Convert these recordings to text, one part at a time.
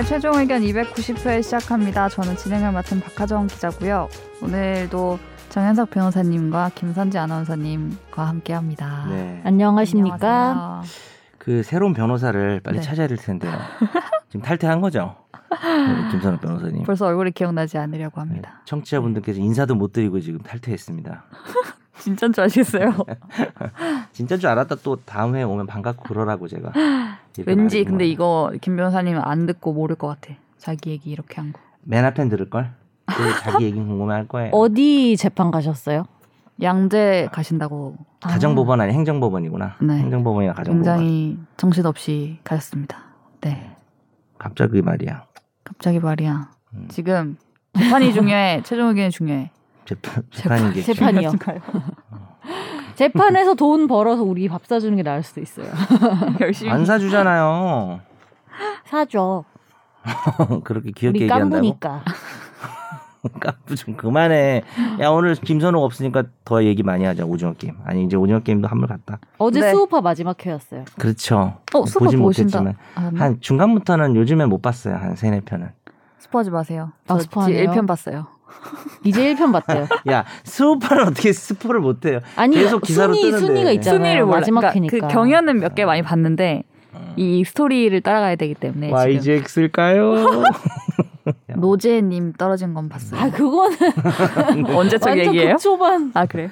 네, 최종 의견 290회 시작합니다. 저는 진행을 맡은 박하정 기자고요. 오늘도 정현석 변호사님과 김선지 아나운서님과 함께합니다. 네. 안녕하십니까? 안녕하세요. 그 새로운 변호사를 빨리 네. 찾아야 될 텐데요. 지금 탈퇴한 거죠? 우리 김선욱 변호사님. 벌써 얼굴이 기억나지 않으려고 네, 합니다. 청취자분들께서 인사도 못 드리고 지금 탈퇴했습니다. 진짜인 줄 아시겠어요? 진짜 줄 알았다 또 다음 회에 오면 반갑고 그러라고 제가. 왠지 근데. 이거 김 변호사님은 안 듣고 모를 것 같아. 자기 얘기 이렇게 한 거. 맨 앞엔 들을걸? 그 자기 얘기 궁금해할 거예요. 어디 재판 가셨어요? 양재 가신다고 가정법원 아니 행정법원이구나. 네. 행정법원이나 가정법원. 굉장히 정신없이 가셨습니다. 네. 갑자기 말이야. 갑자기 말이야. 음. 지금 재판이 중요해. 최종 의견이 중요해. 재판, 재판인 게 재판- 재판이요. 재판에서 돈 벌어서 우리 밥 사주는 게 나을 수도 있어요. 열심히. 안 사주잖아요. 사줘. 그렇게 귀엽게 얘기한다고? 깐부니까. 깐부 좀 그만해. 야 오늘 김선욱 없으니까 더 얘기 많이 하자 오징어 게임. 아니 이제 오징어 게임도 한물 갔다. 어제 네. 수우파 마지막 회였어요. 그렇죠. 어, 스포 보진 보신다. 못했지만 아, 네. 한 중간부터는 요즘에 못 봤어요. 한 세네 편은. 스포하지 마세요. 아, 저 스포하네요. 1편 봤어요. 이제 1편 봤대요. 야 스우파는 어떻게 스포를 못 해요? 아니 계속 기사로 순위 뜨는데. 순위가 있잖아요. 마지막 그러니까 회니까. 그 경연은 몇 개 많이 봤는데 이 스토리를 따라가야 되기 때문에 YGX일까요? 노재님 떨어진 건 봤어요. 아 그거는 언제적 완전 얘기예요? 극초반. 아 그래요?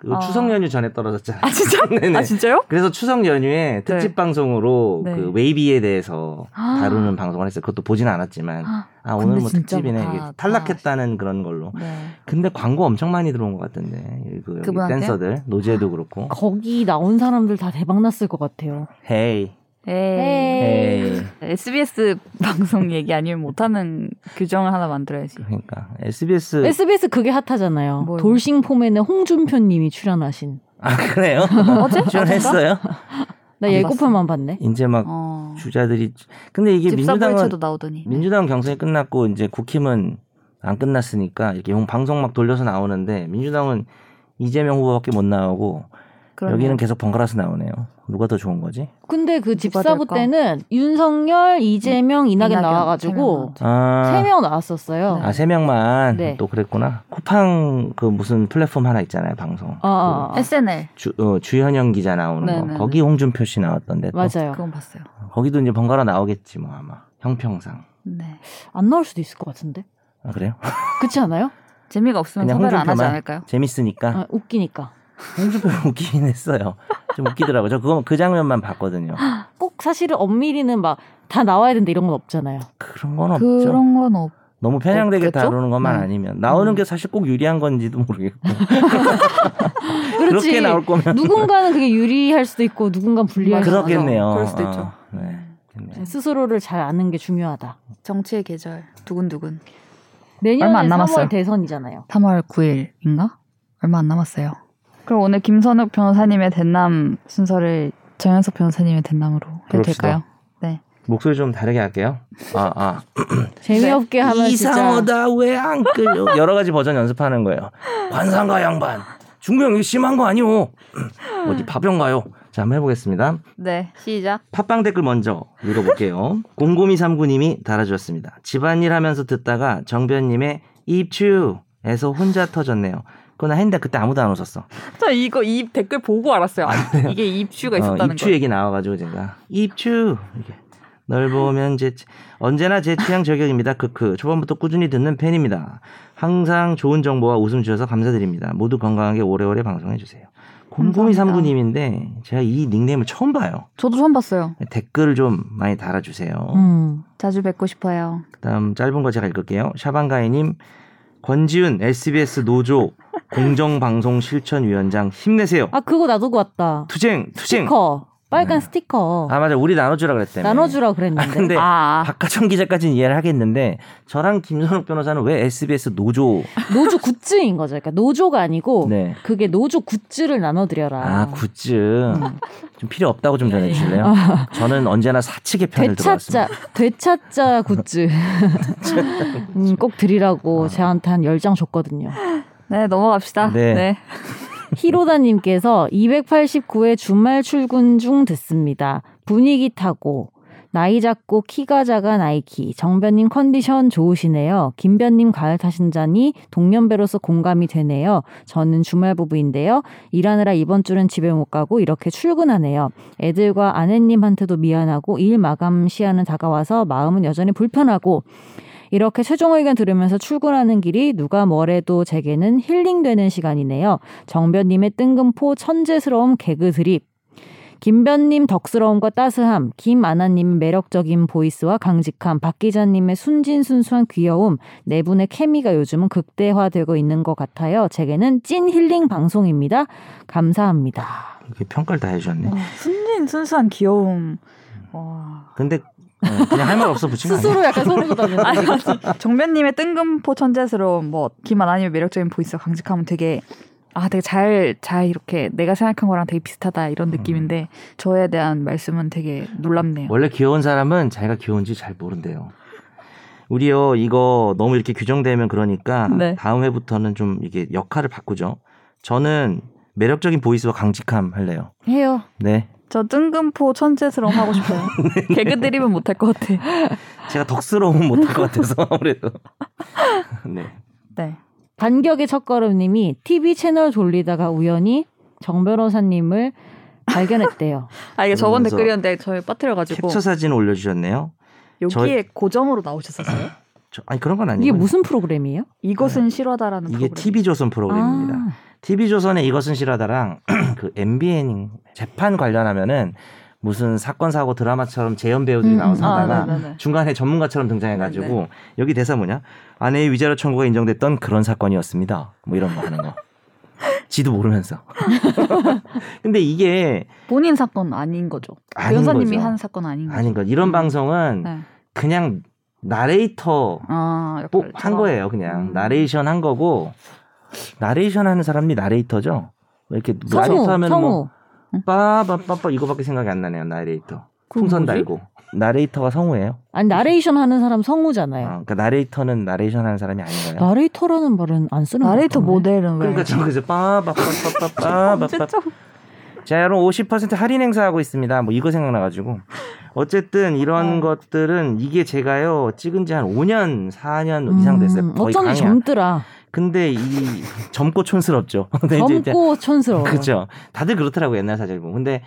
그 아. 추석 연휴 전에 떨어졌잖아요. 아 진짜? 네네. 아 진짜요? 그래서 추석 연휴에 특집 네. 방송으로 네. 그 웨이비에 대해서 아. 다루는 방송을 했어요. 그것도 보지는 않았지만 아, 아 오늘 뭐 특집이네 다- 이게 다 탈락했다는 그런 걸로. 네. 근데 광고 엄청 많이 들어온 것 같던데 그? 댄서들 노제도 그렇고. 거기 나온 사람들 다 대박 났을 것 같아요. 헤이 에이. 헤이. SBS 방송 얘기 아니면 못하는 규정을 하나 만들어야지. 그러니까 SBS SBS 그게 핫하잖아요. 뭐요? 돌싱 폼에는 홍준표님이 출연하신. 아 그래요? 어제? 출연했어요? 나안 예고편만 봤네. 이제 막 어. 주자들이 근데 이게 민주당은 나오더니. 민주당 경선이 끝났고 이제 국힘은 안 끝났으니까 이렇게 용- 방송 막 돌려서 나오는데 민주당은 이재명 후보밖에 못 나오고 그러네요. 여기는 계속 번갈아서 나오네요. 누가 더 좋은 거지? 근데 그 집사부? 때는 윤석열, 이재명, 이낙연, 이낙연, 나와가지고 세명 아, 나왔었어요. 아, 세 명만 네. 또 그랬구나. 쿠팡 그 무슨 플랫폼 하나 있잖아요, 방송. 아, 아, 아. SNL 주, 어, 주현영 기자 나오는 거. 네네네. 거기 홍준표 씨 나왔던데. 또. 맞아요. 그건 봤어요. 거기도 이제 번갈아 나오겠지 뭐 아마. 형평상. 네. 안 나올 수도 있을 것 같은데. 아, 그래요? 그렇지 않아요? 재미가 없으면 섭외를 안 하지? 않을까요? 재밌으니까. 아, 웃기니까. 홍준표 웃기긴 했어요. 좀 웃기더라고요. 저 그거 그 장면만 봤거든요. 꼭 사실은 엄밀히는 막 다 나와야 된다 이런 건 없잖아요. 그런 건 없죠. 그런 건 없. 너무 편향되게 없겠죠? 다루는 것만 네. 아니면 나오는 음. 게 사실 꼭 유리한 건지도 모르겠고 그렇지. 그렇게 나올 거면 누군가는 그게 유리할 수도 있고 누군가는 불리할 수도 있고. 그렇겠네요. 그럴 수도 어, 있죠. 네. 좋겠네요. 스스로를 잘 아는 게 중요하다. 정치의 계절 두근두근. 내년에 얼마 안 3월 남았어요. 대선이잖아요. 3월 9일인가? 얼마 안 남았어요. 그럼 오늘 김선욱 변호사님의 대남 순서를 정현석 변호사님의 대남으로 해도 그럽시다. 될까요? 네. 목소리 좀 다르게 할게요. 아, 아. 재미없게 하면 진짜 이상하다 왜 안 끌려? 여러 가지 버전 연습하는 거예요. 관상가 양반. 중구형 이거 심한 거 아니오? 어디 파병가요? 자, 한번 해보겠습니다. 네. 시작. 팟빵 댓글 먼저 읽어볼게요. 00239님이 달아주셨습니다. 집안일 하면서 듣다가 정변님의 입추에서 혼자 터졌네요. 그거 나 했는데 그때 아무도 안 웃었어. 저 이거 이 댓글 보고 알았어요. 아, 이게 입슈가 어, 있었다는 입추 거. 얘기 나와가지고 제가 입추 이게 널 보면 제 언제나 제 취향 저격입니다. 크크 초반부터 꾸준히 듣는 팬입니다. 항상 좋은 정보와 웃음 주셔서 감사드립니다. 모두 건강하게 오래오래 방송해 주세요. 감사합니다. 0039님인데 제가 이 닉네임을 처음 봐요. 저도 처음 봤어요. 댓글 좀 많이 달아주세요. 음. 자주 뵙고 싶어요. 그다음 짧은 거 제가 읽을게요. 샤방가이님 권지윤 SBS 노조 공정방송 실천위원장 힘내세요. 아 그거 놔두고 왔다. 투쟁 투쟁. 스티커. 빨간 네. 스티커. 아 맞아 우리 나눠주라 그랬다며. 나눠주라 그랬는데. 아, 근데 아, 박하천 기자까지는 이해를 하겠는데 저랑 김선욱 변호사는 왜 SBS 노조 노조 굿즈인 거죠. 그러니까 노조가 아니고 네. 그게 노조 굿즈를 나눠드려라. 아 굿즈 음. 좀 필요 없다고 좀 전해주실래요? 저는 언제나 사측의 편을 되찾자, 들어왔습니다. 되찾자 굿즈. 음, 꼭 드리라고 저한테 한 10장 줬거든요. 네 넘어갑시다. 네. 네. 히로다님께서 289회 주말 출근 중 듣습니다. 분위기 타고 나이 작고 키가 작아 나이키. 정변님 컨디션 좋으시네요. 김변님 가을 타신 자니 동년배로서 공감이 되네요. 저는 주말 부부인데요. 일하느라 이번 주는 집에 못 가고 이렇게 출근하네요. 애들과 아내님한테도 미안하고 일 마감 시한은 다가와서 마음은 여전히 불편하고 이렇게 최종 의견 들으면서 출근하는 길이 누가 뭐래도 제게는 힐링되는 시간이네요. 정변님의 뜬금포 천재스러운 개그 드립. 김변님 덕스러움과 따스함, 김아나님 매력적인 보이스와 강직함, 박 기자님의 순진순수한 귀여움, 네 분의 케미가 요즘은 극대화되고 있는 것 같아요. 제게는 찐 힐링 방송입니다. 감사합니다. 이렇게 평가를 다 해주셨네. 어, 순진 순수한 귀여움. 와. 근데 어, 그냥 할 말 없어 붙인 거? 스스로 약간 소름 돋았는데. 정변님의 뜬금포 천재스러움, 뭐 김아나님의 매력적인 보이스와 강직함은 되게 아, 되게 잘, 잘 이렇게 내가 생각한 거랑 되게 비슷하다 이런 음. 느낌인데 저에 대한 말씀은 되게 놀랍네요. 원래 귀여운 사람은 자기가 귀여운지 잘 모른대요. 우리요 이거 너무 이렇게 규정되면 그러니까 네. 다음 회부터는 좀 이게 역할을 바꾸죠. 저는 매력적인 보이스와 강직함 할래요. 해요. 네. 저 뜬금포 천재스러움 하고 싶어요. 개그 드립은 못할 것 같아. 제가 덕스러움은 못할 것 같아서 아무래도. 네. 네. 반격의 첫걸음님이 TV 채널 돌리다가 우연히 정 변호사님을 발견했대요. 아 이게 저번 댓글이었는데 저희 빠뜨려가지고 캡처 사진 올려주셨네요. 여기에 고정으로 나오셨었어요? 저- 아니 그런 건 아니고 이게 무슨 프로그램이에요? 이것은 실화다라는 네. 이게 프로그램. TV 조선 프로그램입니다. 아, TV 조선의 이것은 실화다랑 그 MBN 재판 관련하면은 무슨 사건 사고 드라마처럼 재연 배우들이 음, 나와서 아, 하다가 네네네. 중간에 전문가처럼 등장해가지고 네, 여기 대사 뭐냐 아내의 위자료 청구가 인정됐던 그런 사건이었습니다. 뭐 이런 거 하는 거. 지도 모르면서. 근데 이게 본인 사건 아닌 거죠. 아닌 변호사님이 거죠. 한 사건 아닌 거죠. 아닌 거. 이런 음. 방송은 네. 그냥 나레이터 아. 한 거예요. 그냥 음. 나레이션 한 거고 나레이션 하는 사람이 나레이터죠. 왜 이렇게 성우, 나레이터 하면 성우. 뭐 빠빠빠빠 이거밖에 생각이 안 나네요. 나레이터. 풍선 뭐지? 달고 나레이터가 성우예요. 아니 나레이션 하는 사람 어, 성우잖아요. 그러니까 나레이터는 나레이션 하는 사람이 아닌가요? 나레이터라는 말은 안 쓰는 것 나레이터. 모델은 왜? 그러니까 저 그래서 빠빠빠빠빠빠빠 언제적 자, 여러분 50% 할인 행사하고 있습니다. 뭐 이거 생각나 가지고 어쨌든 이런 어. 것들은 이게 제가요 찍은 지 한 5년, 4년 이상 됐어요. 음, 거의 어쩐지 강의야. 젊더라. 근데 이 젊고 촌스럽죠. 젊고 촌스러워. 그렇죠. 다들 그렇더라고 요 옛날 사실 보면. 근데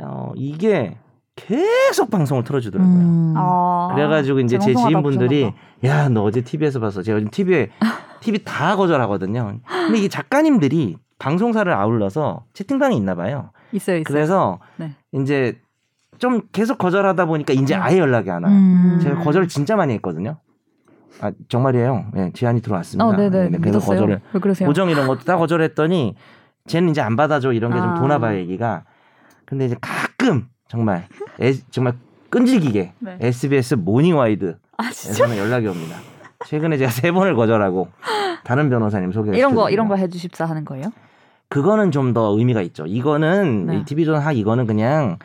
어, 이게 계속 방송을 틀어주더라고요. 음. 아, 그래가지고 이제 제 지인분들이 야 너 어제 TV에서 봤어. 제가 요즘 TV에 TV 다 거절하거든요. 근데 이게 작가님들이 방송사를 아울러서 채팅방이 있나 봐요. 봐. 있어요, 있어요. 그래서 네. 이제 좀 계속 거절하다 보니까 이제 네. 아예 연락이 안 와요. 음. 제가 거절을 진짜 많이 했거든요. 아 정말이에요. 네, 제안이 들어왔습니다. 어, 네네. 네, 그래서 믿었어요. 거절을 왜 그러세요? 고정 이런 것도 다 거절했더니 쟤는 이제 안 받아줘 이런 게좀 아. 도나 봐요 얘기가. 근데 이제 가끔 정말 애- 정말 끈질기게 네. SBS 모닝와이드에서는 아 진짜 연락이 옵니다. 최근에 제가 세 번을 거절하고 다른 변호사님 소개 이런 거 이런 거 해주십사 하는 거예요? 그거는 좀 더 의미가 있죠. 이거는 네. 이 TV존 학 이거는 그냥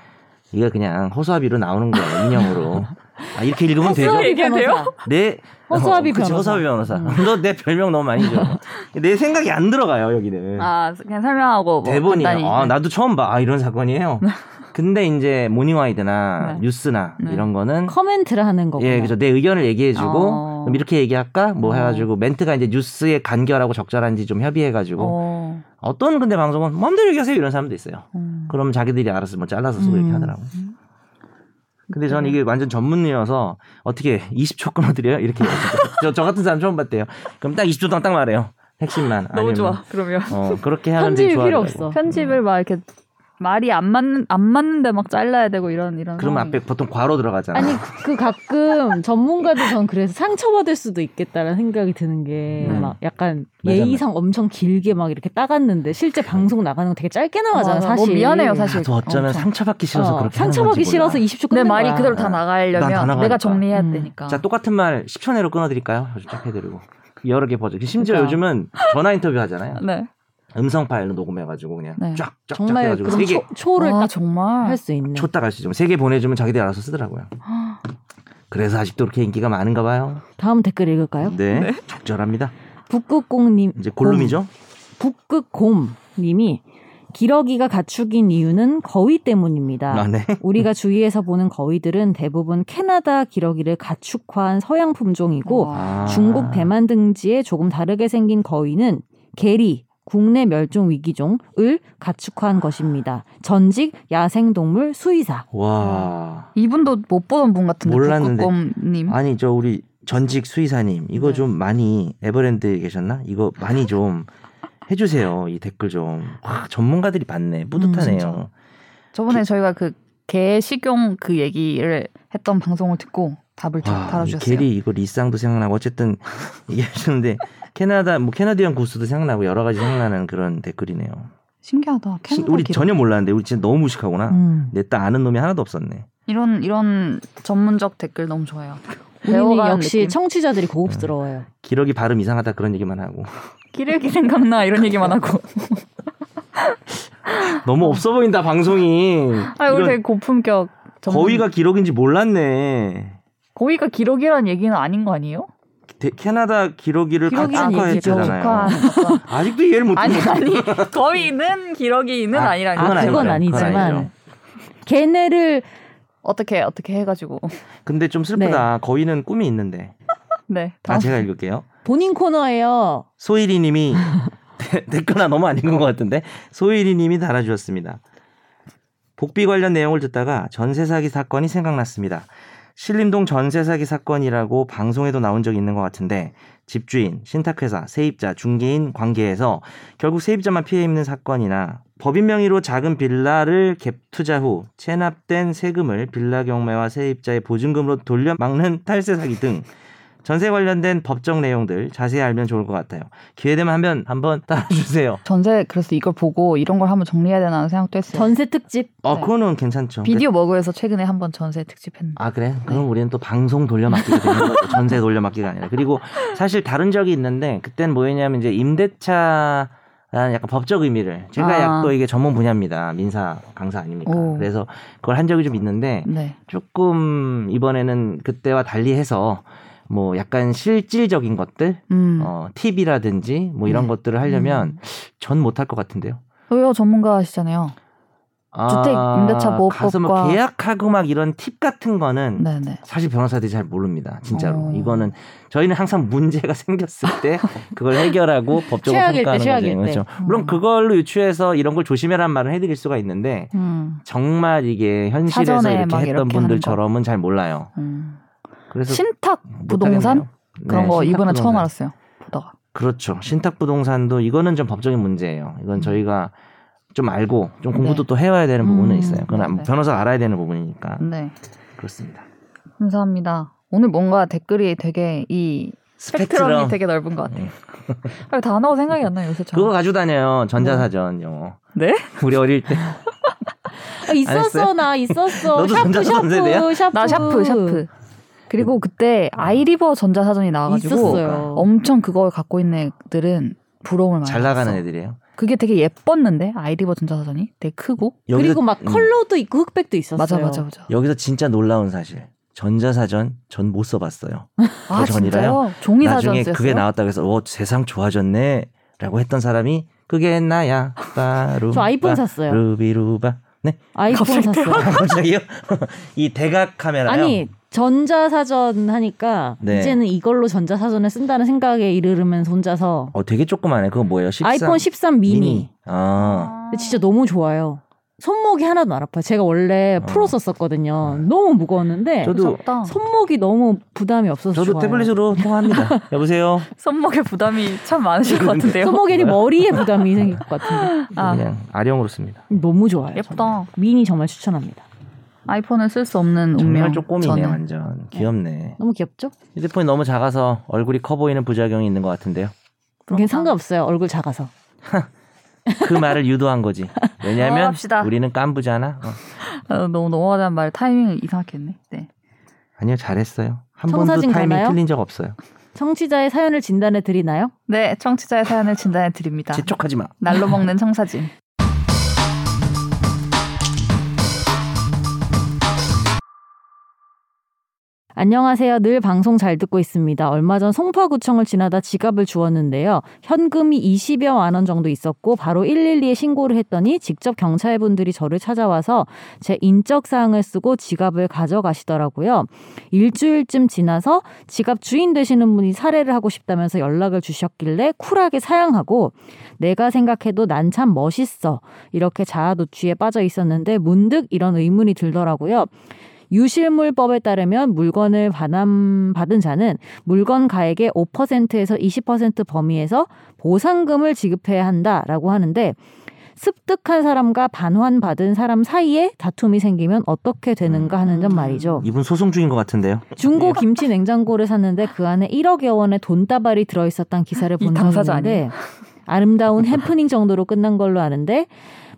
이게 그냥 허수아비로 나오는 거예요 인형으로. 아, 이렇게 읽으면 되죠. 허수아비 얘기해도 돼요? 변호사. 내 허수아비 어, 변호사. 허수아비 변호사. 음. 너내 별명 너무 많이 줘. 내 생각이 안 들어가요 여기는. 아 그냥 설명하고 뭐 대본이 간단히. 아 나도 처음 봐. 아, 이런 사건이에요. 근데 이제 모닝와이드나 네. 뉴스나 네. 이런 거는 커멘트를 하는 거고. 예, 그죠. 내 의견을 얘기해주고 어. 그럼 이렇게 얘기할까 뭐 어. 해가지고 멘트가 이제 뉴스에 간결하고 적절한지 좀 협의해가지고 어. 어떤 근데 방송은 마음대로 얘기하세요 이런 사람도 있어요. 음. 그럼 자기들이 알아서 뭐 잘라서 쓰고 이렇게 음. 하더라고. 근데 저는 이게 완전 전문이어서 어떻게 20초 끊어드려요? 이렇게. 저, 저 같은 사람 처음 봤대요. 그럼 딱 20초 동안 딱 말해요. 핵심만. 너무 아니면, 좋아. 그러면 어, 그렇게 하는 편집이 데 필요. 없어. 편집을 막 이렇게 말이 안 맞는 안 맞는데 막 잘라야 되고 이런 이런. 그러면 상황이. 앞에 보통 괄호 들어가잖아. 아니 그 가끔 전문가들 전 그래서 상처받을 수도 있겠다라는 생각이 드는 게 음. 막 약간 맞아, 예의상 엄청 길게 막 이렇게 따갔는데 실제 방송 나가는 거 되게 짧게 나가잖아 맞아. 사실. 너무 미안해요 사실. 나도 어쩌면 엄청. 상처받기 싫어서 어, 그렇게 상처받기 싫어서 몰라. 20초 내 끊는 말이 거야. 그대로 다 난다 나가려면. 내가 정리해야 음. 되니까. 자 똑같은 말 10초 내로 끊어드릴까요? 아주 쫙 해드리고 여러 개 버전. 심지어 그러니까. 요즘은 전화 인터뷰 하잖아요. 네. 음성 파일로 녹음해가지고 그냥 네. 쫙쫙쫙 정말 해가지고 세 개 초, 초를 아, 딱 정말. 할 수 있는. 줬다 갈수 있죠. 세개 보내주면 자기들이 알아서 쓰더라고요. 그래서 아직도 그렇게 인기가 많은가 봐요. 다음 댓글 읽을까요? 네, 적절합니다. 북극공님 이제 골룸이죠. 북극곰님이 기러기가 가축인 이유는 거위 때문입니다. 아, 네. 우리가 주위에서 보는 거위들은 대부분 캐나다 기러기를 가축화한 서양 품종이고 와. 아. 중국 대만 등지에 조금 다르게 생긴 거위는 게리, 국내 멸종 위기종을 가축화한 것입니다. 전직 야생동물 수의사. 와. 이분도 못 보던 분 같은데 몰랐는데. 북극곰님. 아니 저 우리 전직 수의사님 이거 네. 좀 많이 에버랜드에 계셨나? 이거 많이 좀 해주세요. 이 댓글 좀. 와, 전문가들이 많네. 뿌듯하네요. 진짜. 저번에 저희가 그 개 식용 그 얘기를 했던 방송을 듣고 답을 쭉 와, 이 달아주셨어요. 게리 이거 리쌍도 생각나고 어쨌든 이게 하시는데 캐나다 뭐 캐나디언 구스도 생각나고 여러 가지 생각나는 그런 댓글이네요. 신기하다. 시- 캐나다 우리 기록. 전혀 몰랐는데 우리 진짜 너무 무식하구나. 음. 내딸 아는 놈이 하나도 없었네. 이런 이런 전문적 댓글 너무 좋아요. 배워가는 역시 느낌. 청취자들이 고급스러워요. 기러기 발음 이상하다 그런 얘기만 하고 기르기 생각나 이런 얘기만 하고. 너무 없어 보인다 방송이. 아, 우리 이런 되게 고품격. 전문- 거위가 기러기인지 몰랐네. 거위가 기러기란 얘기는 아닌 거 아니에요? 데- 캐나다 기러기를. 가축화했잖아요. 축하한 아직도 이해를 못해. 아니 아니 거위는 기러기는 아, 아, 니라니 아. 그건 아니지만. 걔네를 어떻게 어떻게 해가지고 근데 좀 슬프다. 거위는 꿈이 있는데. 네 아, 제가 읽을게요. 본인 코너예요. 소일이님이 댓글 하나 너무 안 읽은 것 같은데 소일이님이 달아주셨습니다. 복비 관련 내용을 듣다가 전세 사기 사건이 생각났습니다. 신림동 전세 사기 사건이라고 방송에도 나온 적이 있는 것 같은데 집주인, 신탁회사, 세입자, 중개인 관계에서 결국 세입자만 피해 입는 사건이나 법인 명의로 작은 빌라를 갭 투자 후 체납된 세금을 빌라 경매와 세입자의 보증금으로 돌려 막는 탈세 사기 등 전세 관련된 법적 내용들 자세히 알면 좋을 것 같아요. 기회 되면 한번 한번 따라주세요. 전세 그래서 이걸 보고 이런 걸 한번 정리해야 되나 생각도 했어요. 전세 특집. 어, 네. 그거는 괜찮죠. 비디오 머그에서 최근에 한번 전세 특집 했는데. 아 그래? 그럼 우리는 또 방송 돌려막기가 되는 거죠. 전세 돌려막기가 아니라. 그리고 사실 다른 적이 있는데 그땐 뭐였냐면 이제 임대차 라는 약간 법적 의미를 제가 아. 약또 이게 전문 분야입니다. 민사 강사 아닙니까? 오. 그래서 그걸 한 적이 좀 있는데 네. 조금 이번에는 그때와 달리해서 뭐 약간 실질적인 것들, 음. 어 팁이라든지 뭐 이런 네. 것들을 하려면 음. 전 못할 것 같은데요. 왜요 전문가시잖아요. 주택 임대차 보호법과- 가서 뭐 계약하고 막 이런 팁 같은 거는 네네. 사실 변호사들이 잘 모릅니다. 진짜로. 어. 이거는 저희는 항상 문제가 생겼을 때 그걸 해결하고 법적으로 평가하는 거죠. 때. 그렇죠. 물론 음. 그걸로 유추해서 이런 걸 조심해라는 말을 해드릴 수가 있는데 음. 정말 이게 현실에서 이렇게 막 했던 이렇게 분들처럼은 잘 몰라요. 음. 그래서 신탁. 부동산 그런 네, 거 이번에 처음 부동산. 알았어요. 보다가. 그렇죠. 신탁 부동산도 이거는 좀 법적인 문제예요. 이건 음. 저희가 좀 알고 좀 공부도 네. 또 해와야 되는 부분은 음, 있어요. 그건 네. 변호사 알아야 되는 부분이니까 네. 그렇습니다. 감사합니다. 오늘 뭔가 댓글이 되게 이 스펙트럼이 되게 넓은 것 같아요. 네. 아, 단어가 생각이 안 나요 요새 저. 그거 가지고 다녀요. 전자사전 영어. 네? 우리 어릴 때 아, 있었어 나 있었어. 너도 샤프? 샤프 샤프. 나 샤프 샤프. 그리고 그때 아이리버 전자사전이 나와가지고 있었어요. 엄청 그걸 갖고 있는 애들은 부러움을 많이 잘 나가는 받았어. 애들이에요. 그게 되게 예뻤는데 아이리버 전자사전이 되게 크고 그리고 막 음, 컬러도 있고 흑백도 있었어요. 맞아 맞아 맞아. 여기서 진짜 놀라운 사실. 전자사전 전 못 써봤어요. 아 전이라요? 진짜요? 종이 사전 나중에? 그게 나왔다고 해서 어 세상 좋아졌네라고 했던 사람이 그게 나야 바로 저 아이폰 샀어요. 루비루바 네 아이폰 샀어요. 갑자기요 이 대각 카메라요 아니 전자사전 하니까 네. 이제는 이걸로 전자사전을 쓴다는 생각에 이르르면서 혼자서 어 되게 조그만해 그거 뭐예요 13 아이폰 13 미니. 아 근데 진짜 너무 좋아요. 손목이 하나도 안 아파요. 제가 원래 어. 프로 썼었거든요. 너무 무거웠는데 저도 무섭다. 손목이 너무 부담이 없어서 저도 좋아요. 태블릿으로 통화합니다 여보세요 손목에 부담이 참 많으실 것 같은데요. 손목에 머리에 부담이 생길 것 같은데 아, 그냥 아령으로 씁니다 너무 좋아요. 예쁘다. 정말. 미니 정말 추천합니다. 아이폰을 쓸 수 없는 정말 운명. 쪼꼬미네 저는. 완전 귀엽네 너무 귀엽죠? 휴대폰이 너무 작아서 얼굴이 커 보이는 부작용이 있는 것 같은데요 그게 상관없어요. 얼굴 작아서. 그 말을 유도한 거지 왜냐하면. 우리는 깐부잖아 어. 어, 너무 넘어가자는 말 타이밍을 이상하게 했네. 네. 아니요 잘했어요 한 번도 타이밍 가나요? 틀린 적 없어요 청취자의 사연을 진단해 드리나요? 네, 청취자의 사연을 진단해 드립니다. 재촉하지 마 날로 먹는 청사진. 안녕하세요. 늘 방송 잘 듣고 있습니다. 얼마 전 송파구청을 지나다 지갑을 주웠는데요. 현금이 20여만 원 정도 있었고 바로 112에 신고를 했더니 직접 경찰분들이 저를 찾아와서 제 인적 사항을 쓰고 지갑을 가져가시더라고요. 일주일쯤 지나서 지갑 주인 되시는 분이 사례를 하고 싶다면서 연락을 주셨길래 쿨하게 사양하고 내가 생각해도 난 참 멋있어. 이렇게 자아 도취에 빠져 있었는데 문득 이런 의문이 들더라고요. 유실물법에 따르면 물건을 반환받은 자는 물건 가액의 5%에서 20% 범위에서 보상금을 지급해야 한다라고 하는데 습득한 사람과 반환받은 사람 사이에 다툼이 생기면 어떻게 되는가 하는 점 말이죠. 이분 소송 중인 것 같은데요. 중고 김치 냉장고를 샀는데 그 안에 1억여 원의 돈다발이 들어있었던 기사를 이본 당사자 적이 있는데 아름다운 해프닝 정도로 끝난 걸로 아는데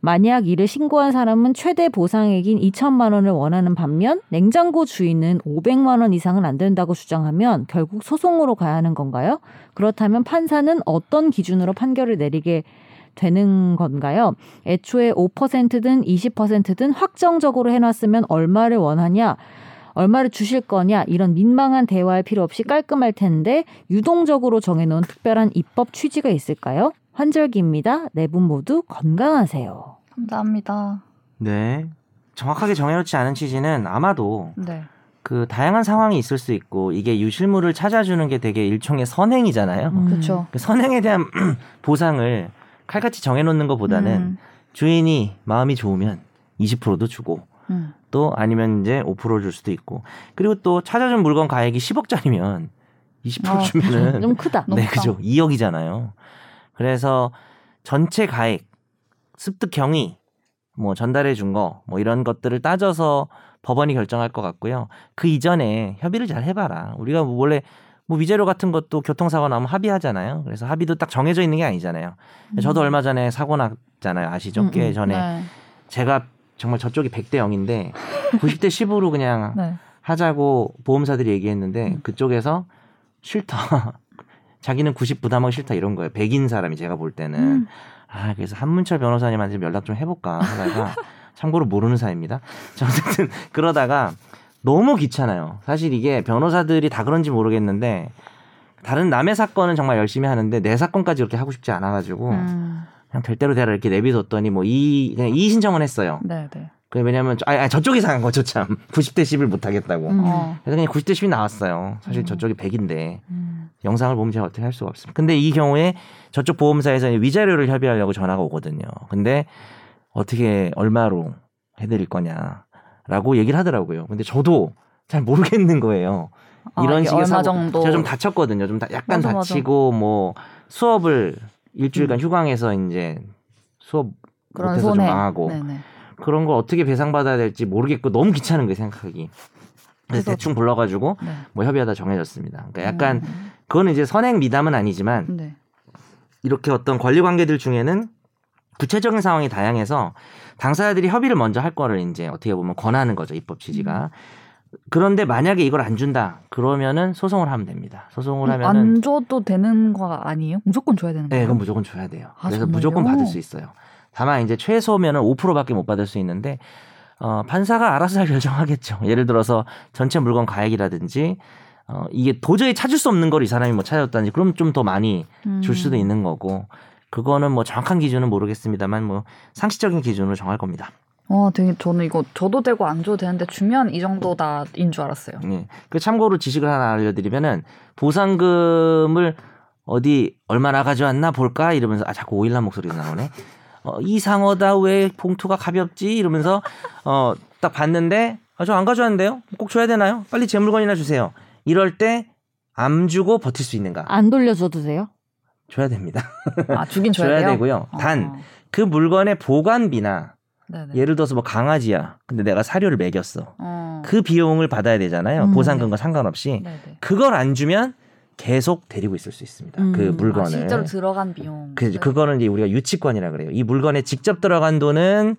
만약 이를 신고한 사람은 최대 보상액인 2천만 원을 원하는 반면 냉장고 주인은 500만 원 이상은 안 된다고 주장하면 결국 소송으로 가야 하는 건가요? 그렇다면 판사는 어떤 기준으로 판결을 내리게 되는 건가요? 애초에 5%든 20%든 확정적으로 해놨으면 얼마를 원하냐? 얼마를 주실 거냐 이런 민망한 대화할 필요 없이 깔끔할 텐데 유동적으로 정해놓은 특별한 입법 취지가 있을까요? 환절기입니다. 네 분 모두 건강하세요. 감사합니다. 네. 정확하게 정해놓지 않은 취지는 아마도 네. 그 다양한 상황이 있을 수 있고 이게 유실물을 찾아주는 게 되게 일종의 선행이잖아요. 음. 그렇죠. 그 선행에 대한 보상을 칼같이 정해놓는 것보다는 음, 주인이 마음이 좋으면 20%도 주고 음. 또 아니면 이제 5%줄 수도 있고 그리고 또 찾아준 물건 가액이 10억짜리면 20% 아, 주면은 좀 크다. 너무 네, 크다. 그죠. 2억이잖아요. 그래서 전체 가액, 습득 경위, 뭐 전달해 준 거, 뭐 이런 것들을 따져서 법원이 결정할 것 같고요. 그 이전에 협의를 잘 해봐라. 우리가 뭐 원래 뭐 위자료 같은 것도 교통사고 나면 합의하잖아요. 그래서 합의도 딱 정해져 있는 게 아니잖아요. 저도 얼마 전에 사고 났잖아요. 아시죠? 음, 꽤 음. 전에 네. 제가 정말 저쪽이 100대 0인데 90대 10으로 그냥 네. 하자고 보험사들이 얘기했는데 음. 그쪽에서 싫다. 자기는 90 부담하기 싫다 이런 거예요. 백인 사람이 제가 볼 때는. 음. 아, 그래서 한문철 변호사님한테 좀 연락 좀 해볼까 하다가 참고로 모르는 사이입니다. 자, 어쨌든 그러다가 너무 귀찮아요. 사실 이게 변호사들이 다 그런지 모르겠는데 다른 남의 사건은 정말 열심히 하는데 내 사건까지 그렇게 하고 싶지 않아가지고 음. 그냥 될 대로 되라 이렇게 내비뒀더니 뭐 이 그냥 이 신청은 했어요. 네, 네. 그 왜냐면 아니 저쪽이 상한 거죠 참 90대 10을 못 하겠다고. 음. 어. 그래서 그냥 90대 10이 나왔어요. 사실 음. 저쪽이 100인데 음. 영상을 보면 제가 어떻게 할 수가 없습니다. 근데 이 경우에 저쪽 보험사에서 위자료를 협의하려고 전화가 오거든요. 근데 어떻게 얼마로 해드릴 거냐라고 얘기를 하더라고요. 근데 저도 잘 모르겠는 거예요. 아, 이런 식의 사고 정도 제가 좀 다쳤거든요. 좀 다- 약간 맞아, 맞아. 다치고 뭐 수업을 일주일간 음. 휴강해서 이제 수업 그런 못해서 좀 손해. 망하고 네네. 그런 걸 어떻게 배상받아야 될지 모르겠고 너무 귀찮은 거예요 생각하기. 그래서 대충 불러가지고 네. 뭐 협의하다 정해졌습니다. 그러니까 약간 음. 그거는 이제 선행 미담은 아니지만 네. 이렇게 어떤 권리 관계들 중에는 구체적인 상황이 다양해서 당사자들이 협의를 먼저 할 거를 이제 어떻게 보면 권하는 거죠 입법 취지가. 그런데 만약에 이걸 안 준다 그러면은 소송을 하면 됩니다. 소송을 하면은 음, 안 줘도 되는 거 아니에요? 무조건 줘야 되는 네, 거예요? 그건 무조건 줘야 돼요. 아, 그래서 정말요? 무조건 받을 수 있어요. 다만 이제 최소면은 5%밖에 못 받을 수 있는데 어, 판사가 알아서 잘 결정하겠죠. 예를 들어서 전체 물건 가액이라든지 어, 이게 도저히 찾을 수 없는 걸 이 사람이 뭐 찾았다든지 그럼 좀 더 많이 줄 수도 음. 있는 거고 그거는 뭐 정확한 기준은 모르겠습니다만 뭐 상식적인 기준으로 정할 겁니다. 와, 되게 저는 이거 줘도 되고 안 줘도 되는데 주면 이 정도다인 줄 알았어요. 예. 그 참고로 지식을 하나 알려드리면은 보상금을 어디 얼마나 가져왔나 볼까 이러면서 아 자꾸 오일남 목소리가 나오네. 어, 이상하다 왜 봉투가 가볍지 이러면서 어 딱 봤는데 아 저 안 가져왔는데요. 꼭 줘야 되나요? 빨리 제 물건이나 주세요. 이럴 때 안 주고 버틸 수 있는가? 안 돌려줘도 돼요? 줘야 됩니다. 아, 주긴 줘야, 줘야? 되고요. 어. 단그 물건의 보관비나 네네. 예를 들어서 뭐 강아지야. 근데 내가 사료를 먹였어. 어. 그 비용을 받아야 되잖아요. 음. 보상금과 상관없이. 네네. 그걸 안 주면 계속 데리고 있을 수 있습니다. 음. 그 아, 물건을. 아, 실제로 들어간 비용. 그, 네. 그거는 이제 우리가 유치권이라 그래요. 이 물건에 직접 들어간 돈은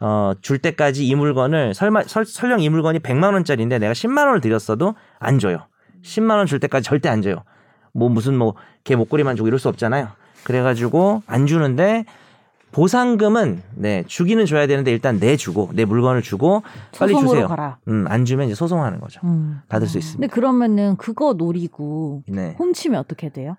어, 줄 때까지 이 물건을 설마 설, 설령 이 물건이 100만 원짜리인데 내가 10만 원을 드렸어도 안 줘요. 10만 원 줄 때까지 절대 안 줘요. 뭐 무슨 뭐 개 목걸이만 주고 이럴 수 없잖아요. 그래 가지고 안 주는데 보상금은 네 주기는 줘야 되는데 일단 내 주고 내 물건을 주고 빨리 주세요. 가라. 음, 안 주면 이제 소송하는 거죠. 음. 받을 수 근데 있습니다. 그러면은 그거 노리고 네. 훔치면 어떻게 돼요?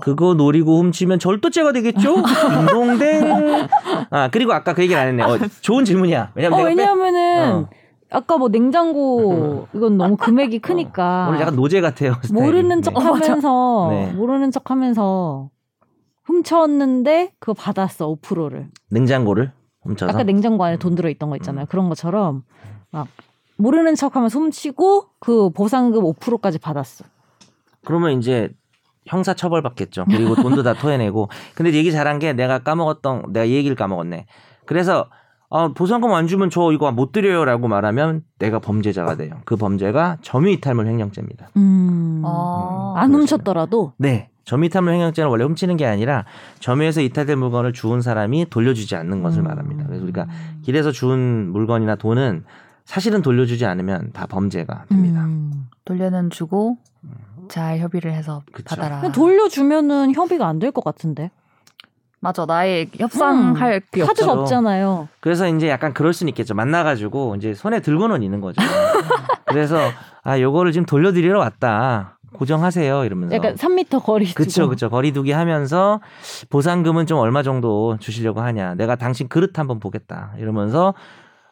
그거 노리고 훔치면 절도죄가 되겠죠? 딩동댕. 아 그리고 아까 그 얘기를 안 했네. 어, 좋은 질문이야. 왜냐면 어, 왜냐하면은 어. 아까 뭐 냉장고 이건 너무 금액이 크니까 오늘 약간 노제 같아요. 스타일이. 모르는 네. 척하면서 네. 모르는 척하면서 훔쳤는데 그거 받았어 5%를. 냉장고를 훔쳐서. 아까 냉장고 안에 돈 들어 있던 거 있잖아요. 그런 것처럼 막 모르는 척하면서 훔치고 그 보상금 5%까지 받았어. 그러면 이제 형사 처벌 받겠죠. 그리고 돈도 다 토해내고. 근데 얘기 잘한 게 내가 까먹었던 내가 이 얘기를 까먹었네. 그래서 아, 보상금 안 주면 저 이거 못 드려요라고 말하면 내가 범죄자가 돼요. 그 범죄가 점유이탈물 횡령죄입니다. 음. 아, 안 훔쳤더라도 네. 점유이탈물 횡령죄는 원래 훔치는 게 아니라 점유해서 이탈된 물건을 주운 사람이 돌려주지 않는 것을 음. 말합니다. 그래서 우리가 길에서 주운 물건이나 돈은 사실은 돌려주지 않으면 다 범죄가 됩니다. 음. 돌려는 주고 잘 협의를 해서 그쵸. 받아라. 돌려주면은 협의가 안 될 것 같은데. 맞아 나의 협상할 게 카드가 없죠. 없잖아요. 그래서 이제 약간 그럴 수는 있겠죠. 만나가지고 이제 손에 들고는 있는 거죠. 그래서 아 요거를 지금 돌려드리러 왔다. 고정하세요 이러면서. 약간 3m 거리 두고. 그쵸 그쵸 거리두기 하면서 보상금은 좀 얼마 정도 주시려고 하냐. 내가 당신 그릇 한번 보겠다 이러면서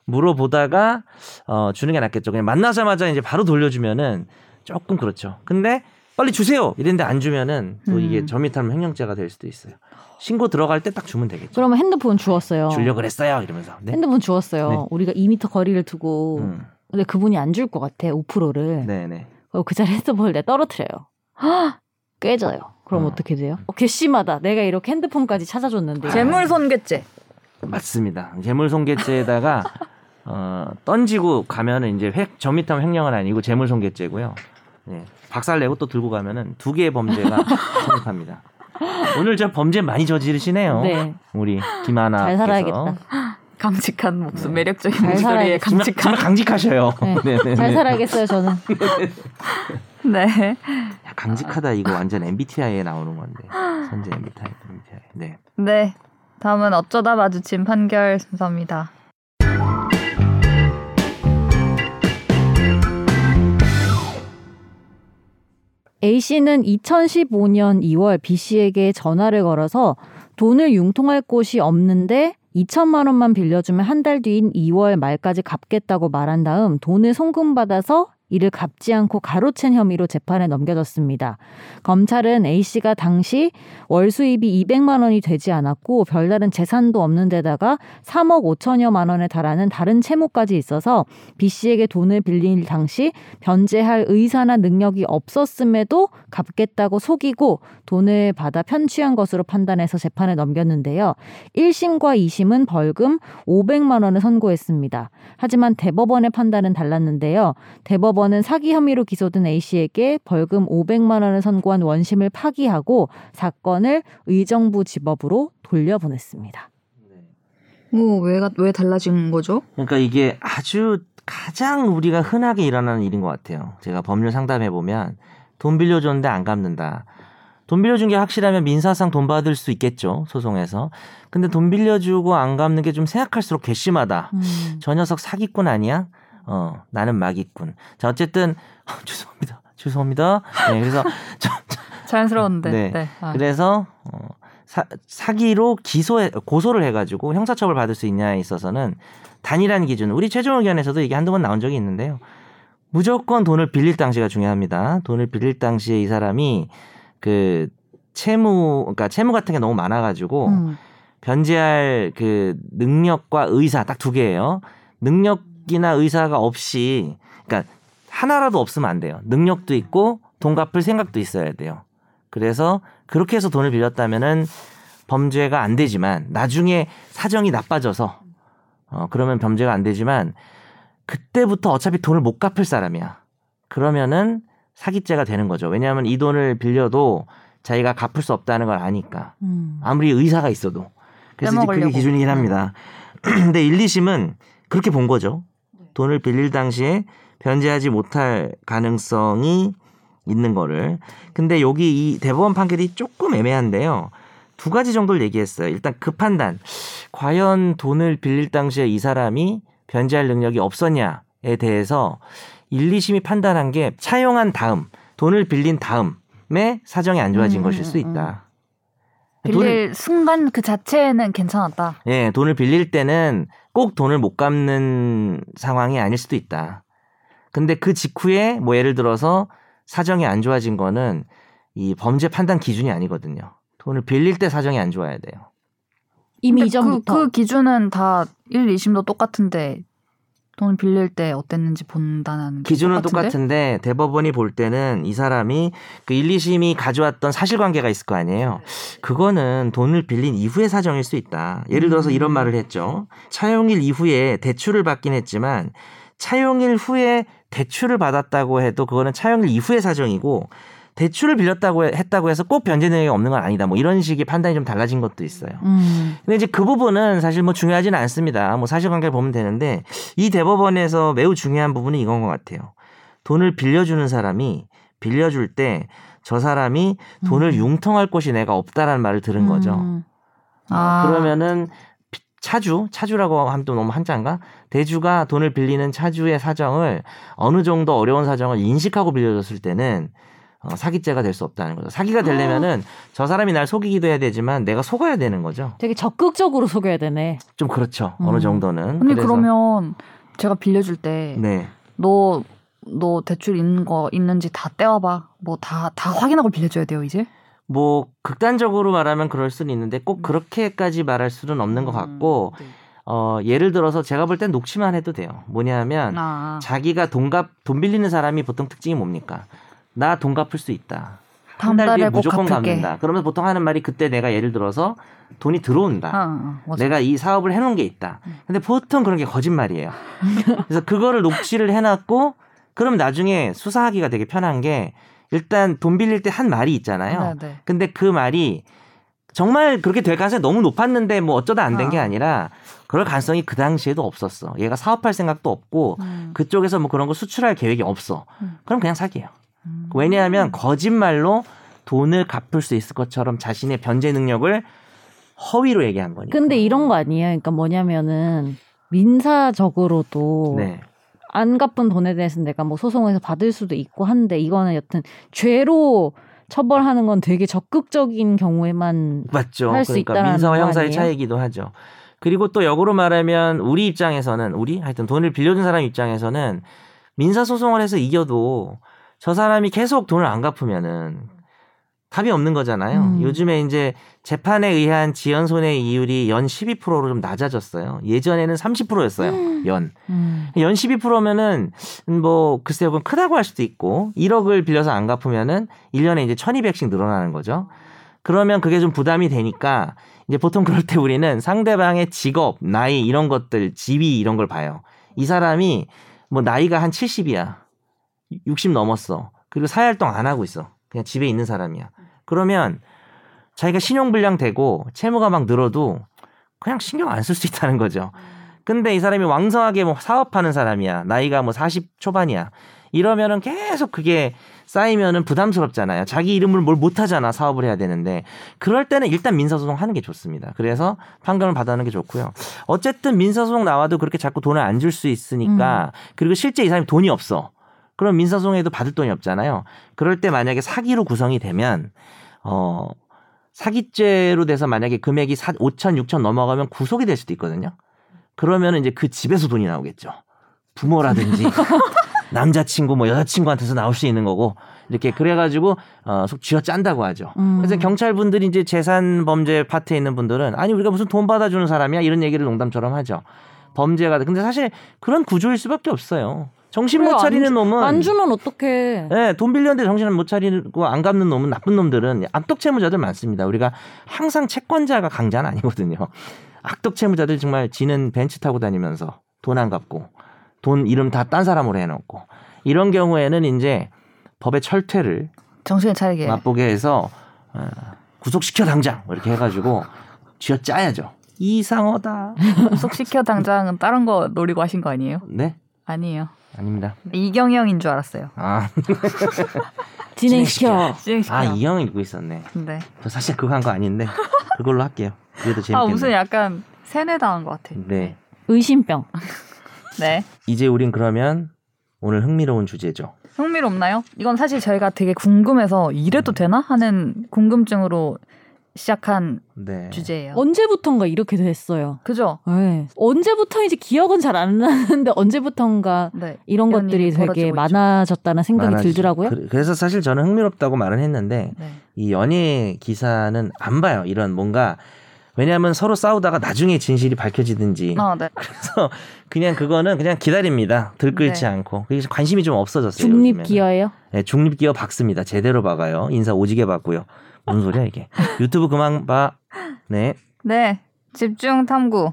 물어보다가 어 주는 게 낫겠죠. 그냥 만나자마자 이제 바로 돌려주면은 조금 그렇죠. 근데 빨리 주세요 이랬는데 안 주면은 또 이게 음. 점유탈물 횡령죄가 될 수도 있어요. 신고 들어갈 때 딱 주면 되겠죠. 그러면 핸드폰 주었어요. 주려 그랬어요 이러면서. 네. 핸드폰 주었어요. 네. 우리가 2m 거리를 두고 음. 근데 그분이 안 줄 것 같아 5%를. 네네. 그그 자리 핸드폰을 내가 떨어뜨려요. 헉! 깨져요. 그럼 어. 어. 떻게 돼요? 어, 괘씸하다. 내가 이렇게 핸드폰까지 찾아줬는데. 재물손괴죄. 맞습니다. 재물손괴죄에다가 어, 던지고 가면은 이제 획 점미탐 횡령은 아니고 재물손괴죄고요. 네. 박살 내고 또 들고 가면은 두 개의 범죄가 성립합니다. 오늘 저 범죄 많이 저지르시네요. 네. 우리 김하나. 잘 살아야겠다. 강직한 목소리, 네. 매력적인 잘 목소리에 강직한. 정말 강직하셔요. 네. 네네네. 잘 살아야겠어요, 저는. 네. 야, 강직하다 이거 완전 MBTI에 나오는 건데. 선제 MBTI. MBTI. 네. 네. 다음은 어쩌다 마주친 판결 순서입니다. A씨는 2015년 2월 B씨에게 전화를 걸어서 돈을 융통할 곳이 없는데 2천만 원만 빌려주면 한 달 뒤인 2월 말까지 갚겠다고 말한 다음 돈을 송금받아서 이를 갚지 않고 가로챈 혐의로 재판에 넘겨졌습니다. 검찰은 A씨가 당시 월 수입이 200만 원이 되지 않았고 별다른 재산도 없는 데다가 3억 5천여만 원에 달하는 다른 채무까지 있어서 B씨에게 돈을 빌릴 당시 변제할 의사나 능력이 없었음에도 갚겠다고 속이고 돈을 받아 편취한 것으로 판단해서 재판에 넘겼는데요. 1심과 2심은 벌금 500만 원을 선고했습니다. 하지만 대법원의 판단은 달랐는데요. 대법원 은 사기 혐의로 기소된 A씨에게 벌금 500만 원을 선고한 원심을 파기하고 사건을 의정부 지법으로 돌려보냈습니다. 뭐, 왜, 왜 달라진 거죠? 그러니까 이게 아주 가장 우리가 흔하게 일어나는 일인 것 같아요. 제가 법률 상담해 보면 돈 빌려줬는데 안 갚는다. 돈 빌려준 게 확실하면 민사상 돈 받을 수 있겠죠 소송에서. 근데 돈 빌려주고 안 갚는 게 좀 생각할수록 괘씸하다. 음. 저 녀석 사기꾼 아니야? 어 나는 마기꾼. 자 어쨌든 어, 죄송합니다. 죄송합니다. 네 그래서 저, 자연스러운데. 네. 네. 아. 그래서 어, 사, 사기로 기소해 고소를 해가지고 형사처벌 받을 수 있냐에 있어서는 단일한 기준. 우리 최종 의견에서도 이게 한두 번 나온 적이 있는데요. 무조건 돈을 빌릴 당시가 중요합니다. 돈을 빌릴 당시에 이 사람이 그 채무, 그러니까 채무 같은 게 너무 많아가지고 음. 변제할 그 능력과 의사 딱 두 개예요. 능력 이나 의사가 없이, 그러니까 하나라도 없으면 안 돼요. 능력도 있고 돈 갚을 생각도 있어야 돼요. 그래서 그렇게 해서 돈을 빌렸다면은 범죄가 안 되지만 나중에 사정이 나빠져서 어 그러면 범죄가 안 되지만 그때부터 어차피 돈을 못 갚을 사람이야. 그러면은 사기죄가 되는 거죠. 왜냐하면 이 돈을 빌려도 자기가 갚을 수 없다는 걸 아니까. 음. 아무리 의사가 있어도. 그래서 이제 그게. 기준이긴 합니다. 근데 1, 2심은 그렇게 본 거죠. 돈을 빌릴 당시에 변제하지 못할 가능성이 있는 거를. 근데 여기 이 대법원 판결이 조금 애매한데요. 두 가지 정도를 얘기했어요. 일단 그 판단. 과연 돈을 빌릴 당시에 이 사람이 변제할 능력이 없었냐에 대해서 1, 2심이 판단한 게 차용한 다음 돈을 빌린 다음에 사정이 안 좋아진 음, 것일 수 음, 있다. 빌릴 순간 그 자체는 괜찮았다. 예, 돈을 빌릴 때는 꼭 돈을 못 갚는 상황이 아닐 수도 있다. 근데 그 직후에 뭐 예를 들어서 사정이 안 좋아진 거는 이 범죄 판단 기준이 아니거든요. 돈을 빌릴 때 사정이 안 좋아야 돼요. 이미 이전부터 그, 그 기준은 다 1, 2심도 똑같은데 돈 빌릴 때 어땠는지 본다는 게 기준은 똑같은데? 똑같은데 대법원이 볼 때는 이 사람이 그 1, 2심이 가져왔던 사실관계가 있을 거 아니에요. 그거는 돈을 빌린 이후의 사정일 수 있다. 예를 들어서 이런 음. 말을 했죠. 차용일 이후에 대출을 받긴 했지만 차용일 후에 대출을 받았다고 해도 그거는 차용일 이후의 사정이고 대출을 빌렸다고 해- 했다고 해서 꼭 변제 능력이 없는 건 아니다. 뭐 이런 식의 판단이 좀 달라진 것도 있어요. 음. 근데 이제 그 부분은 사실 뭐 중요하지는 않습니다. 뭐 사실관계를 보면 되는데 이 대법원에서 매우 중요한 부분은 이건 것 같아요. 돈을 빌려주는 사람이 빌려줄 때 저 사람이 돈을 음. 융통할 곳이 내가 없다라는 말을 들은 거죠. 음. 아. 그러면은 비- 차주, 차주라고 하면 또 너무 한자인가? 대주가 돈을 빌리는 차주의 사정을 어느 정도 어려운 사정을 인식하고 빌려줬을 때는 어, 사기죄가 될 수 없다는 거죠. 사기가 되려면은 저 사람이 날 속이기도 해야 되지만 내가 속아야 되는 거죠. 되게 적극적으로 속여야 되네. 좀 그렇죠. 어느 음. 정도는. 언니 그래서- 그러면 제가 빌려줄 때 네. 너, 너 대출 있는 거 있는지 다 떼와봐. 뭐 다, 다 확인하고 빌려줘야 돼요, 이제? 뭐 극단적으로 말하면 그럴 수는 있는데 꼭 그렇게까지 말할 수는 없는 것 같고 음, 네. 어 예를 들어서 제가 볼 땐 녹취만 해도 돼요. 뭐냐면 아, 자기가 돈값 돈 빌리는 사람이 보통 특징이 뭡니까? 나 돈 갚을 수 있다. 한 달 뒤에 무조건. 갚는다. 그러면서 보통 하는 말이 그때 내가 예를 들어서 돈이 들어온다. 아, 아, 맞아. 내가 이 사업을 해놓은 게 있다. 음. 근데 보통 그런 게 거짓말이에요. 그래서 그거를 녹취를 해놨고, 그럼 나중에 수사하기가 되게 편한 게, 일단 돈 빌릴 때 한 말이 있잖아요. 네, 네. 근데 그 말이 정말 그렇게 될 가능성이 너무 높았는데 뭐 어쩌다 안 된게 아. 아니라 그럴 가능성이 그 당시에도 없었어. 얘가 사업할 생각도 없고 음. 그쪽에서 뭐 그런 거 수출할 계획이 없어. 음. 그럼 그냥 사기예요. 음. 왜냐하면 거짓말로 돈을 갚을 수 있을 것처럼 자신의 변제 능력을 허위로 얘기한 거니까. 근데 이런 거 아니에요. 그러니까 뭐냐면은 민사적으로도 네. 안 갚은 돈에 대해서 내가 뭐 소송에서 받을 수도 있고 한데 이거는 여튼 죄로 처벌하는 건 되게 적극적인 경우에만 맞죠. 할수 그러니까 있다라는 민사와 거 형사의? 차이기도 하죠. 그리고 또 역으로 말하면 우리 입장에서는 우리 하여튼 돈을 빌려준 사람 입장에서는 민사 소송을 해서 이겨도 저 사람이 계속 돈을 안 갚으면은 답이 없는 거잖아요. 음. 요즘에 이제 재판에 의한 지연 손해 이율이 연 12%로 좀 낮아졌어요. 예전에는 30%였어요. 연. 음. 연 12%면은 뭐 글쎄요, 그건 크다고 할 수도 있고 1억을 빌려서 안 갚으면은 1년에 이제 1200씩 늘어나는 거죠. 그러면 그게 좀 부담이 되니까 이제 보통 그럴 때 우리는 상대방의 직업, 나이 이런 것들, 지위 이런 걸 봐요. 이 사람이 뭐 나이가 한 70이야. 60 넘었어. 그리고 사회활동 안 하고 있어. 그냥 집에 있는 사람이야. 그러면 자기가 신용불량 되고 채무가 막 늘어도 그냥 신경 안 쓸 수 있다는 거죠. 근데 이 사람이 왕성하게 뭐 사업하는 사람이야. 나이가 뭐 40 초반이야. 이러면은 계속 그게 쌓이면은 부담스럽잖아요. 자기 이름을 뭘 못하잖아. 사업을 해야 되는데. 그럴 때는 일단 민사소송 하는 게 좋습니다. 그래서 판결을 받아는 게 좋고요. 어쨌든 민사소송 나와도 그렇게 자꾸 돈을 안 줄 수 있으니까 그리고 실제 이 사람이 돈이 없어. 그럼 민사소송에도 받을 돈이 없잖아요. 그럴 때 만약에 사기로 구성이 되면 어 사기죄로 돼서 만약에 금액이 5천, 6천 넘어가면 구속이 될 수도 있거든요. 그러면 이제 그 집에서 돈이 나오겠죠. 부모라든지 남자친구 뭐 여자친구한테서 나올 수 있는 거고 이렇게 그래가지고 어 쥐어 짠다고 하죠. 음. 그래서 경찰분들이 이제 재산 범죄 파트에 있는 분들은 아니 우리가 무슨 돈 받아주는 사람이야 이런 얘기를 농담처럼 하죠. 범죄가 근데 사실 그런 구조일 수밖에 없어요. 정신 그래, 못안 차리는 주- 놈은 안 주면 어떡해. 예, 돈 빌렸는데 정신을 못 차리고 안 갚는 놈은 나쁜 놈들은 악덕 채무자들 많습니다. 우리가 항상 채권자가 강자는 아니거든요. 악덕 채무자들 정말 지는 벤츠 타고 다니면서 돈 안 갚고 돈 이름 다 딴 사람으로 해놓고 이런 경우에는 이제 법의 철퇴를 정신을 차리게. 맛보게 해서 어, 구속시켜 당장 이렇게 해가지고 쥐어 짜야죠. 이상하다. 속시켜 당장은 다른 거 노리고 하신 거 아니에요? 네, 아니에요. 아닙니다. 이경영인 줄 알았어요. 아, 진행시켜. 진행시켜. 아 이형 읽고 있었네. 네. 저 사실 그거 한 거 아닌데 그걸로 할게요. 그래도 재밌겠네. 아 무슨 약간 세뇌당한 것 같아. 네. 의심병. 네. 이제 우린 그러면 오늘 흥미로운 주제죠. 흥미롭나요? 이건 사실 저희가 되게 궁금해서 이래도 되나 하는 궁금증으로 시작한 네. 주제예요. 언제부턴가 이렇게 됐어요. 그죠? 네. 언제부터인지 기억은 잘 안 나는데 언제부턴가 네. 이런 것들이 되게. 많아졌다는 생각이 많아지죠. 들더라고요. 그- 그래서 사실 저는 흥미롭다고 말은 했는데 네. 이 연예 기사는 안 봐요. 이런 뭔가 왜냐하면 서로 싸우다가 나중에 진실이 밝혀지든지 어, 네. 그래서 그냥 그거는 그냥 기다립니다. 들끓지 네. 않고 그게 관심이 좀 없어졌어요. 중립. 기어예요. 네, 중립 기어 박습니다. 제대로 박아요. 인사 오지게 받고요. 무슨 소리야 이게? 유튜브 그만 봐. 네. 네. 집중 탐구.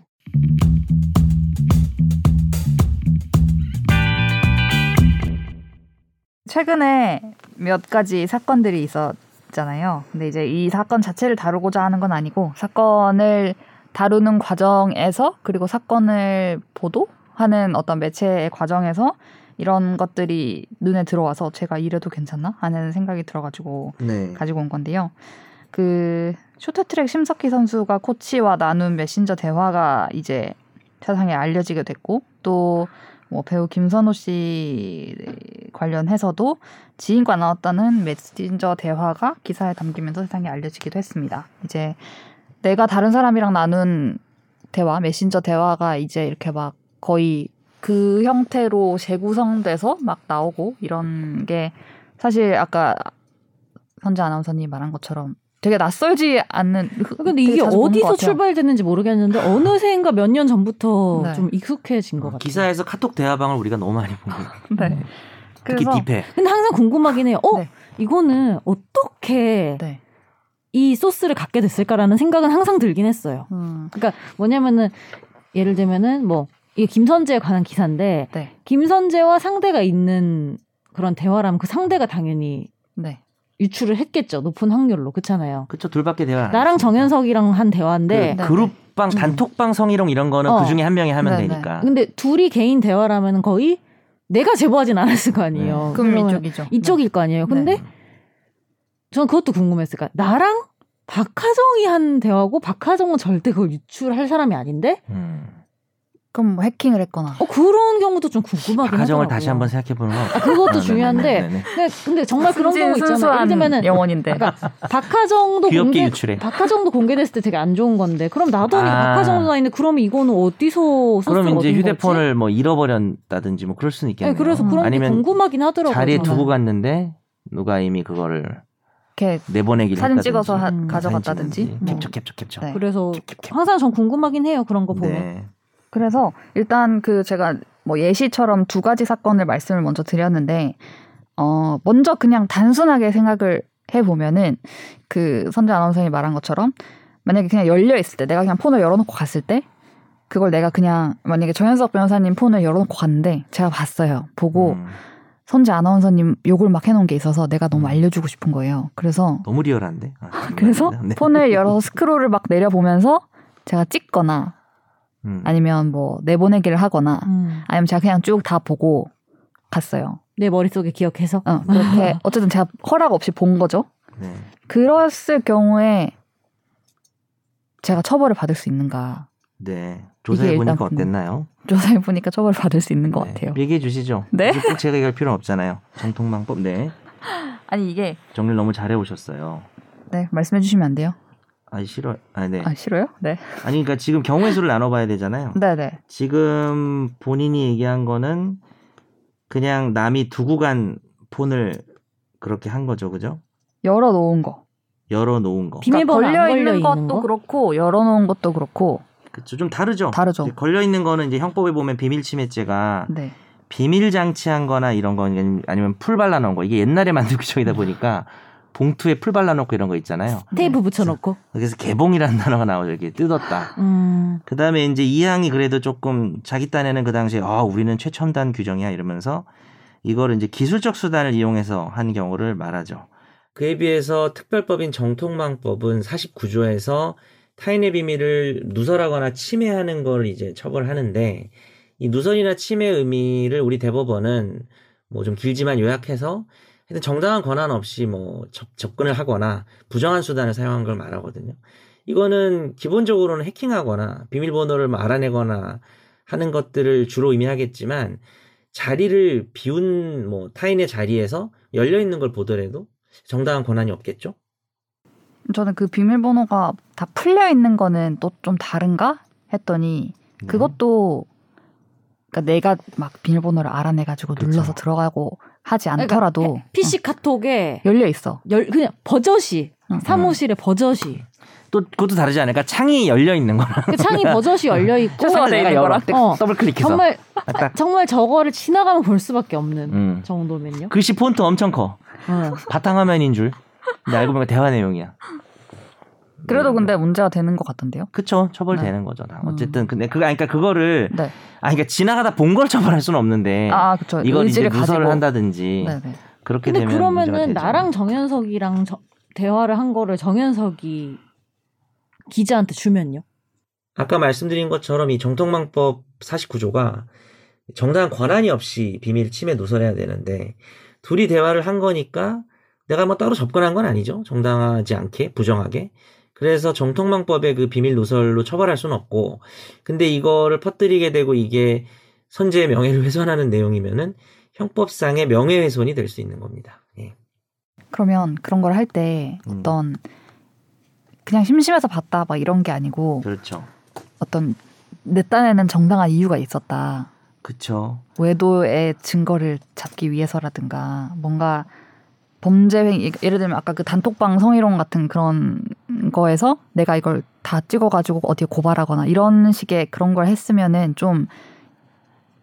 최근에 몇 가지 사건들이 있었잖아요. 근데 이제 이 사건 자체를 다루고자 하는 건 아니고 사건을 다루는 과정에서 그리고 사건을 보도하는 어떤 매체의 과정에서 이런 것들이 눈에 들어와서 제가 이래도 괜찮나 하는 생각이 들어가지고 네. 가지고 온 건데요. 그 쇼트트랙 심석희 선수가 코치와 나눈 메신저 대화가 이제 세상에 알려지게 됐고 또 뭐 배우 김선호 씨 관련해서도 지인과 나왔다는 메신저 대화가 기사에 담기면서 세상에 알려지기도 했습니다. 이제 내가 다른 사람이랑 나눈 대화, 메신저 대화가 이제 이렇게 막 거의 그 형태로 재구성돼서 막 나오고 이런 게 사실 아까 선재 아나운서님 말한 것처럼 되게 낯설지 않는 근데 되게 이게 어디서. 출발됐는지 모르겠는데 어느새인가 몇 년 전부터 네. 좀 익숙해진 것 같아요. 기사에서 카톡 대화방을 우리가 너무 많이 본 거예요. 네. 특히 그래서 딥해. 근데 항상 궁금하긴 해요. 어, 네. 이거는 어떻게 네. 이 소스를 갖게 됐을까라는 생각은 항상 들긴 했어요. 음, 그러니까 뭐냐면은 예를 들면은 뭐 이게 김선재에 관한 기사인데 네. 김선재와 상대가 있는 그런 대화라면 그 상대가 당연히 네. 유출을 했겠죠. 높은 확률로. 그렇잖아요. 그쵸 둘밖에 대화. 안 나랑. 정현석이랑 한 대화인데 그 네. 그룹방 음. 단톡방 성희롱 이런 거는 어. 그 중에 한 명이 하면 네, 네. 되니까. 근데 둘이 개인 대화라면 거의 내가 제보하진 않았을 거 아니에요. 그럼 이쪽이죠. 이쪽일 거 아니에요. 근데 저는 그것도 궁금했을까. 나랑 박하정이 한 대화고 박하정은 절대 그걸 유출할 사람이 아닌데 음. 그럼 뭐 해킹을 했거나. 어, 그런 경우도 좀 궁금하긴 박하정을 하더라고요. 다시 한번 생각해 보는 건 아, 그것도 중요한데 네네네. 근데, 근데 정말 그런 경우 있잖아요. 예를 들면은 영혼인데. 그러니까 박하정도 귀엽게 공개 유출해. 박하정도 공개됐을 때 되게 안 좋은 건데 그럼 나도니 아. 박하정도 아닌데 그러면 이거는 어디서 그러면 이제 휴대폰을 거지? 뭐 잃어버렸다든지 뭐 그럴 수는 네, 있겠네요. 그래서 그런 게 아니면 궁금하긴 하더라고요. 자리에 저는. 두고 갔는데 누가 이미 그거를 이렇게 내보내기를 사진 했다든지. 찍어서 하- 음, 가져갔다든지. 뭐. 캡처 캡처 캡처. 네. 그래서 캡, 캡, 캡. 항상 전 궁금하긴 해요. 그런 거 보면. 네. 그래서 일단 그 제가 뭐 예시처럼 두 가지 사건을 말씀을 먼저 드렸는데 어 먼저 그냥 단순하게 생각을 해 보면은 그 선재 아나운서님이 말한 것처럼 만약에 그냥 열려 있을 때 내가 그냥 폰을 열어놓고 갔을 때 그걸 내가 그냥 만약에 정현석 변호사님 폰을 열어놓고 갔는데 제가 봤어요 보고 음, 선재 아나운서님 욕을 막 해놓은 게 있어서 내가 너무 음. 알려주고 싶은 거예요 그래서 너무 리얼한데. 아, 그래서 네. 폰을 열어서 스크롤을 막 내려보면서 제가 찍거나 음. 아니면 뭐 내보내기를 하거나 음. 아니면 제가 그냥 쭉 다 보고 갔어요. 내 머릿속에 기억해서. 어, 그렇게 어쨌든 제가 허락 없이 본 거죠. 네. 그랬을 경우에 제가 처벌을 받을 수 있는가? 네. 조사해 보니까 궁금- 어땠나요? 조사해 보니까 처벌을 받을 수 있는 것 네. 같아요. 얘기해 주시죠. 네? 꼭 제가 얘기할 필요는 없잖아요. 정통 방법. 네. 아니 이게 정리를 너무 잘해 오셨어요. 네 말씀해 주시면 안 돼요? 아니 싫어. 아 네. 아 싫어요? 네. 아니 그러니까 지금 경우의 수를 나눠봐야 되잖아요. 네네. 지금 본인이 얘기한 거는 그냥 남이 두고 간 폰을 그렇게 한 거죠, 그죠? 열어 놓은 거. 열어 놓은 거. 비밀번호 그러니까 안 걸려 있는 것도 있는 거? 그렇고 열어 놓은 것도 그렇고 그쵸, 좀 다르죠. 다르죠. 걸려 있는 거는 이제 형법에 보면 비밀 침해죄가 네. 비밀 장치한 거나 이런 거 아니면- 아니면 풀 발라 놓은 거 이게 옛날에 만든 규정이다 보니까 봉투에 풀 발라 놓고 이런 거 있잖아요. 테이프 붙여놓고. 그래서 개봉이라는 단어가 나오죠. 이렇게 뜯었다. 음. 그 다음에 이제 이 항이 그래도 조금 자기 딴에는 그 당시에 아 우리는 최첨단 규정이야 이러면서 이거를 이제 기술적 수단을 이용해서 한 경우를 말하죠. 그에 비해서 특별법인 정통망법은 49조에서 타인의 비밀을 누설하거나 침해하는 걸 이제 처벌하는데 이 누설이나 침해 의미를 우리 대법원은 뭐 좀 길지만 요약해서 하여튼 정당한 권한 없이 뭐 접, 접근을 하거나 부정한 수단을 사용한 걸 말하거든요. 이거는 기본적으로는 해킹하거나 비밀번호를 뭐 알아내거나 하는 것들을 주로 의미하겠지만 자리를 비운 뭐 타인의 자리에서 열려 있는 걸 보더라도 정당한 권한이 없겠죠. 저는 그 비밀번호가 다 풀려 있는 거는 또 좀 다른가 했더니 네. 그것도 그러니까 내가 막 비밀번호를 알아내가지고 그쵸. 눌러서 들어가고 하지 않더라도 그러니까 PC 카톡에 어, 열려 있어. 열 그냥 버젓이 응. 사무실에 버젓이 또 그것도 다르지 않을까? 창이 열려 있는 거나 그 창이 버젓이 열려 있고 내가 열어 거랑 어, 더블 클릭해서 정말 딱 정말 저거를 지나가면 볼 수밖에 없는 음. 정도면요. 글씨 폰트 엄청 커. 어. 바탕화면인 줄. 근데 알고 보니까 대화 내용이야. 그래도 음, 근데 문제가 되는 것 같던데요. 그쵸 처벌되는 거죠. 다. 어쨌든 근데 그거 아니, 그러니까 그거를 네. 아 그러니까 지나가다 본 걸 처벌할 수는 없는데 아 그렇죠. 이걸 이제 누설을 가지고. 한다든지 네네. 그렇게 근데 되면 그러면은 되죠. 나랑 정현석이랑 저- 대화를 한 거를 정현석이 기자한테 주면요? 아까 말씀드린 것처럼 이 정통망법 49조가 정당한 권한이 없이 비밀 침해 누설해야 되는데 둘이 대화를 한 거니까 내가 뭐 따로 접근한 건 아니죠. 정당하지 않게 부정하게. 그래서 정통망법의 그 비밀 누설로 처벌할 수는 없고 근데 이거를 퍼뜨리게 되고 이게 선제의 명예를 훼손하는 내용이면은 형법상의 명예훼손이 될 수 있는 겁니다. 예. 그러면 그런 걸 할때 음. 어떤 그냥 심심해서 봤다 막 이런 게 아니고 그렇죠. 어떤 내 딴에는 정당한 이유가 있었다. 그쵸. 외도의 증거를 잡기 위해서라든가 뭔가 범죄 행위 예를 들면 아까 그 단톡방 성희롱 같은 그런 거에서 내가 이걸 다 찍어가지고 어디에 고발하거나 이런 식의 그런 걸 했으면은 좀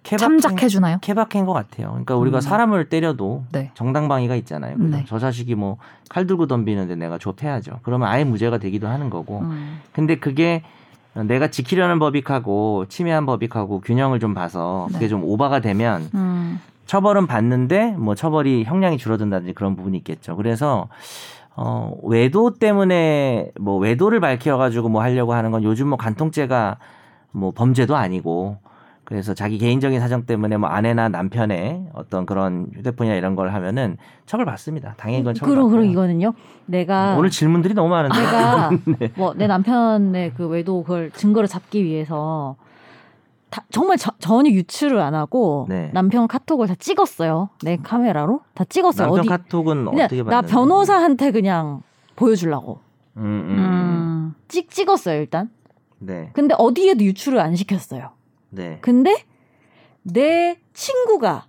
참작해 주나요? 케바케인 것 같아요. 그러니까 우리가 음. 사람을 때려도 네. 정당방위가 있잖아요. 네. 저 자식이 뭐 칼 들고 덤비는데 내가 좁혀야죠. 그러면 아예 무죄가 되기도 하는 거고. 음. 근데 그게 내가 지키려는 법익하고 침해한 법익하고 균형을 좀 봐서 그게 네. 좀 오바가 되면 음. 처벌은 받는데 뭐 처벌이 형량이 줄어든다든지 그런 부분이 있겠죠. 그래서 어 외도 때문에 뭐 외도를 밝혀 가지고 뭐 하려고 하는 건 요즘 뭐 간통죄가 뭐 범죄도 아니고 그래서 자기 개인적인 사정 때문에 뭐 아내나 남편의 어떤 그런 휴대폰이나 이런 걸 하면은 처벌 받습니다. 당연히 그건 처벌 그럼 그럼. 이거는요. 내가 오늘 질문들이 너무 많은데 내가 네. 뭐내 남편의 그 외도 그걸 증거를 잡기 위해서 다, 정말 저- 전혀 유출을 안 하고 네. 남편 카톡을 다 찍었어요. 내 카메라로 다 찍었어요. 남편 어디 카톡은 어떻게 나 받는데? 변호사한테 그냥 보여주려고 음, 음, 음. 음. 찍 찍었어요 일단. 네. 근데 어디에도 유출을 안 시켰어요. 네. 근데 내 친구가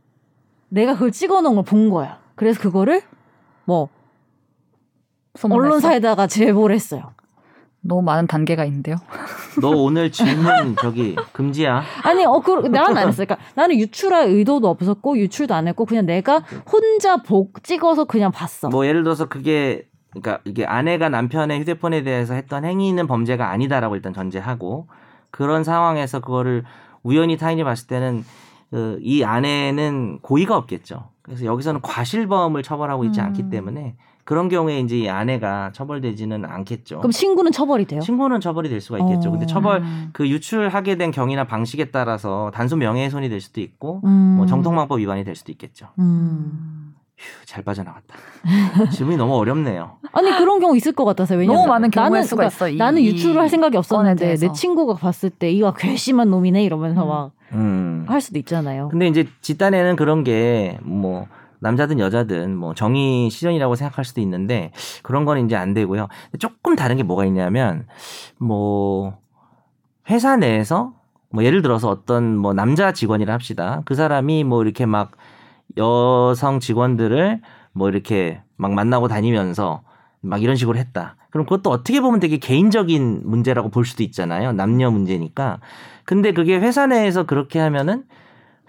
내가 그걸 찍어놓은 걸 본 거야. 그래서 그거를 뭐? 언론사에다가 제보를 했어요. 너무 많은 단계가 있는데요. 너 오늘 질문 저기 금지야. 아니, 어, 그, 나는 안 했어. 그러니까 나는 유출할 의도도 없었고, 유출도 안 했고, 그냥 내가 혼자 복 찍어서 그냥 봤어. 뭐 예를 들어서 그게 그러니까 이게 아내가 남편의 휴대폰에 대해서 했던 행위는 범죄가 아니다라고 일단 전제하고 그런 상황에서 그거를 우연히 타인이 봤을 때는 그 이 아내는 고의가 없겠죠. 그래서 여기서는 과실범을 처벌하고 있지 음. 않기 때문에 그런 경우에 이제 이 아내가 처벌되지는 않겠죠. 그럼 친구는 처벌이 돼요? 친구는 처벌이 될 수가 있겠죠. 어. 근데 처벌 음. 그 유출하게 된 경위나 방식에 따라서 단순 명예훼손이 될 수도 있고 음. 뭐 정통망법 위반이 될 수도 있겠죠. 음. 휴, 잘 빠져나갔다. 질문이 너무 어렵네요. 아니, 그런 경우 있을 것 같아서. 왜냐면 너무 많은 경우일 나는, 수가 그러니까 있어. 이- 나는 유출을 할 생각이 없었는데. 내 친구가 봤을 때, 이거 괘씸한 놈이네, 이러면서 음. 막 음. 할 수도 있잖아요. 근데 이제 집단에는 그런 게뭐 남자든 여자든 뭐 정의 실현이라고 생각할 수도 있는데 그런 건 이제 안 되고요. 조금 다른 게 뭐가 있냐면 뭐 회사 내에서 뭐 예를 들어서 어떤 뭐 남자 직원이라 합시다. 그 사람이 뭐 이렇게 막 여성 직원들을 뭐 이렇게 막 만나고 다니면서 막 이런 식으로 했다. 그럼 그것도 어떻게 보면 되게 개인적인 문제라고 볼 수도 있잖아요. 남녀 문제니까. 근데 그게 회사 내에서 그렇게 하면은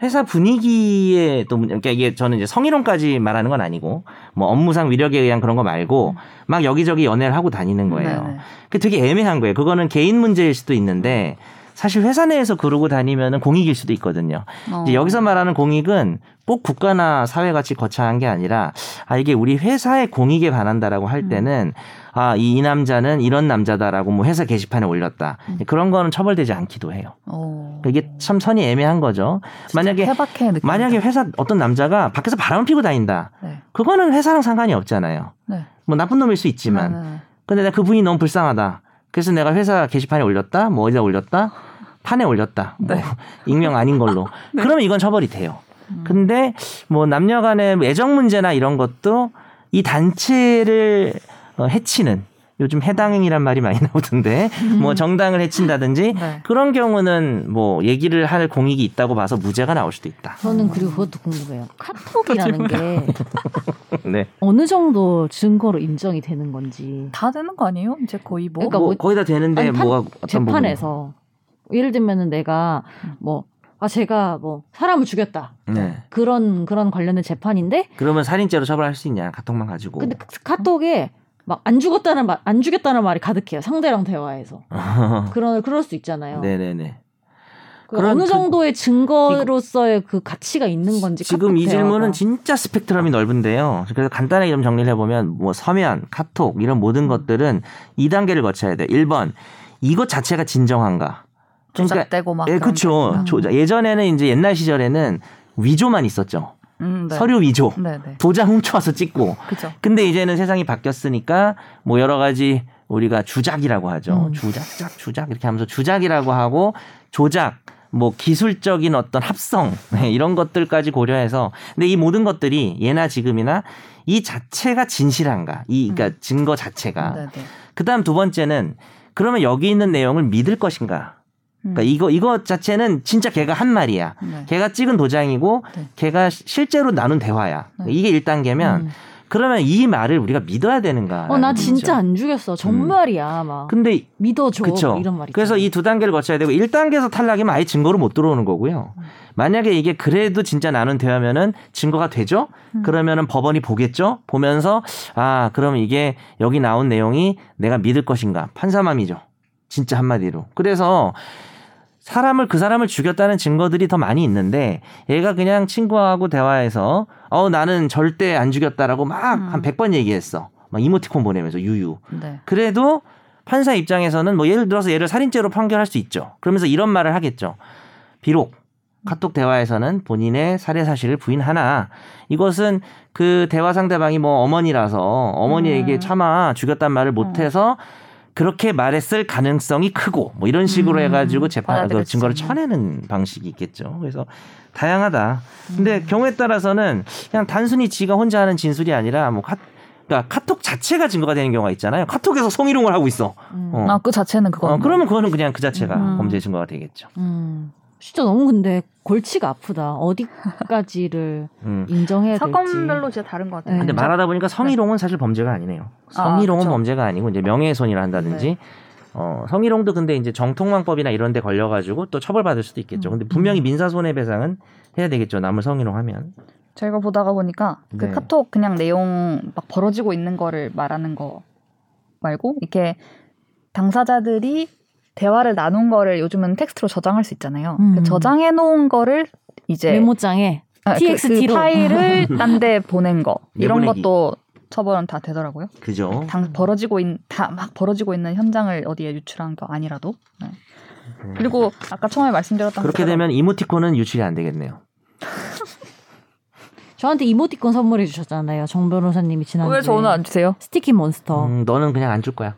회사 분위기에 또 문- 그러니까 이게 저는 이제 성희롱까지 말하는 건 아니고 뭐 업무상 위력에 의한 그런 거 말고 막 여기저기 연애를 하고 다니는 거예요. 그 되게 애매한 거예요. 그거는 개인 문제일 수도 있는데 사실 회사 내에서 그러고 다니면은 공익일 수도 있거든요. 어. 여기서 말하는 공익은 꼭 국가나 사회 같이 거창한 게 아니라 아 이게 우리 회사의 공익에 반한다라고 할 음. 때는 아 이 남자는 이런 남자다라고 뭐 회사 게시판에 올렸다 음. 그런 거는 처벌되지 않기도 해요. 어. 이게 참 선이 애매한 거죠. 만약에. 만약에 회사 어떤 남자가 밖에서 바람을 피고 다닌다. 네. 그거는 회사랑 상관이 없잖아요. 네. 뭐 나쁜 놈일 수 있지만 네, 네. 근데 나 그분이 너무 불쌍하다. 그래서 내가 회사 게시판에 올렸다, 뭐 어디다 올렸다, 판에 올렸다, 뭐 네. 익명 아닌 걸로. 그러면 이건 처벌이 돼요. 음. 근데 뭐 남녀간의 애정 문제나 이런 것도 이 단체를 어, 해치는 요즘 해당행이란 말이 많이 나오던데 뭐 정당을 해친다든지 네. 그런 경우는 뭐 얘기를 할 공익이 있다고 봐서 무죄가 나올 수도 있다. 저는 그리고 그것도 궁금해요. 카톡이라는 게 네. 어느 정도 증거로 인정이 되는 건지. 다 되는 거 아니에요? 이제 거의 뭐. 그러니까 뭐, 뭐- 거의 다 되는데 아니, 판- 뭐가 어떤 재판에서 예를 들면은 내가 뭐 아 제가 뭐 사람을 죽였다? 네. 그런 그런 관련된 재판인데 그러면 살인죄로 처벌할 수 있냐 카톡만 가지고. 근데 그 카톡에 막 안 죽었다는 말 안 죽였다는 말이 가득해요 상대랑 대화해서 그런 그럴 수 있잖아요. 네네네. 그 그런 어느 그- 정도의 증거로서의 그 가치가 있는 건지 지금 카톡 이 대화가. 질문은 진짜 스펙트럼이 넓은데요. 그래서 간단하게 좀 정리를 해보면 뭐 서면, 카톡 이런 모든 것들은 2 단계를 거쳐야 돼. 1번 이것 자체가 진정한가. 그러니까 조작되고 막. 예, 그렇죠. 예전에는 이제 옛날 시절에는 위조만 있었죠. 음, 네. 서류 위조. 네, 네. 도장 훔쳐와서 찍고. 그죠. 근데 이제는 세상이 바뀌었으니까 뭐 여러 가지 우리가 주작이라고 하죠. 음. 주작 작 주작 이렇게 하면서 주작이라고 하고 조작 뭐 기술적인 어떤 합성 네, 이런 것들까지 고려해서 근데 이 모든 것들이 예나 지금이나 이 자체가 진실한가 이 그러니까 증거 자체가 네, 네. 그다음 두 번째는 그러면 여기 있는 내용을 믿을 것인가 그러니까 음. 이거 이거 자체는 진짜 걔가 한 말이야 네. 걔가 찍은 도장이고 네. 걔가 시- 실제로 나눈 대화야 네. 이게 1단계 면 음. 그러면 이 말을 우리가 믿어야 되는가? 어, 나 진짜 안 죽였어. 정말이야. 막. 근데 믿어줘. 그쵸. 이런 말이. 그래서 이 두 단계를 거쳐야 되고 1단계에서 탈락이면 아예 증거로 못 들어오는 거고요. 음. 만약에 이게 그래도 진짜 나눈 대화면은 증거가 되죠? 음. 그러면은 법원이 보겠죠? 보면서 아, 그럼 이게 여기 나온 내용이 내가 믿을 것인가? 판사맘이죠. 진짜 한마디로. 그래서 사람을 그 사람을 죽였다는 증거들이 더 많이 있는데 얘가 그냥 친구하고 대화해서 어 나는 절대 안 죽였다라고 막한 음. 100번 얘기했어. 막 이모티콘 보내면서 유유. 네. 그래도 판사 입장에서는 뭐 예를 들어서 얘를 살인죄로 판결할 수 있죠. 그러면서 이런 말을 하겠죠. 비록 카톡 대화에서는 본인의 살해 사실을 부인하나 이것은 그 대화 상대방이 뭐 어머니라서 어머니에게 음. 차마 죽였단 말을 못해서 그렇게 말했을 가능성이 크고 뭐 이런 식으로 음. 해가지고 재판 그 증거를. 쳐내는 방식이 있겠죠. 그래서 다양하다. 근데 음. 경우에 따라서는 그냥 단순히 지가 혼자 하는 진술이 아니라 뭐 카, 그러니까 카톡 자체가 증거가 되는 경우가 있잖아요. 카톡에서 성희롱을 하고 있어. 음. 어. 아, 그 자체는 그거. 어, 그러면 그거는 그냥 그 자체가 음. 범죄 증거가 되겠죠. 음. 진짜 너무 근데 골치가 아프다. 어디까지를 음. 인정해야 될지. 사건별로 진짜 다른 것 같아요. 네. 근데 말하다 보니까 성희롱은 사실 범죄가 아니네요. 성희롱은 그렇죠. 범죄가 아니고 이제 명예훼손이라 한다든지 네. 어, 성희롱도 근데 이제 정통망법이나 이런 데 걸려 가지고 또 처벌받을 수도 있겠죠. 근데 분명히 민사 손해 배상은 해야 되겠죠. 남을 성희롱하면. 저희가 보다가 보니까 그 네. 카톡 그냥 내용 막 벌어지고 있는 거를 말하는 거 말고 이렇게 당사자들이 대화를 나눈 거를 요즘은 텍스트로 저장할 수 있잖아요. 음. 그 저장해 놓은 거를 이제 메모장에 아, 그- TXT로. 그 파일을 딴 데 보낸 거 이런 내보내기. 것도 처벌은 다 되더라고요. 그죠. 당 벌어지고 있다막 벌어지고 있는 현장을 어디에 유출한 거 아니라도. 네. 그리고 아까 처음에 말씀드렸던 그렇게 것처럼 되면 이모티콘은 유출이 안 되겠네요. 저한테 이모티콘 선물해 주셨잖아요. 정 변호사님이 지난주에. 왜 저는 안 주세요? 스티키 몬스터. 음, 너는 그냥 안 줄 거야.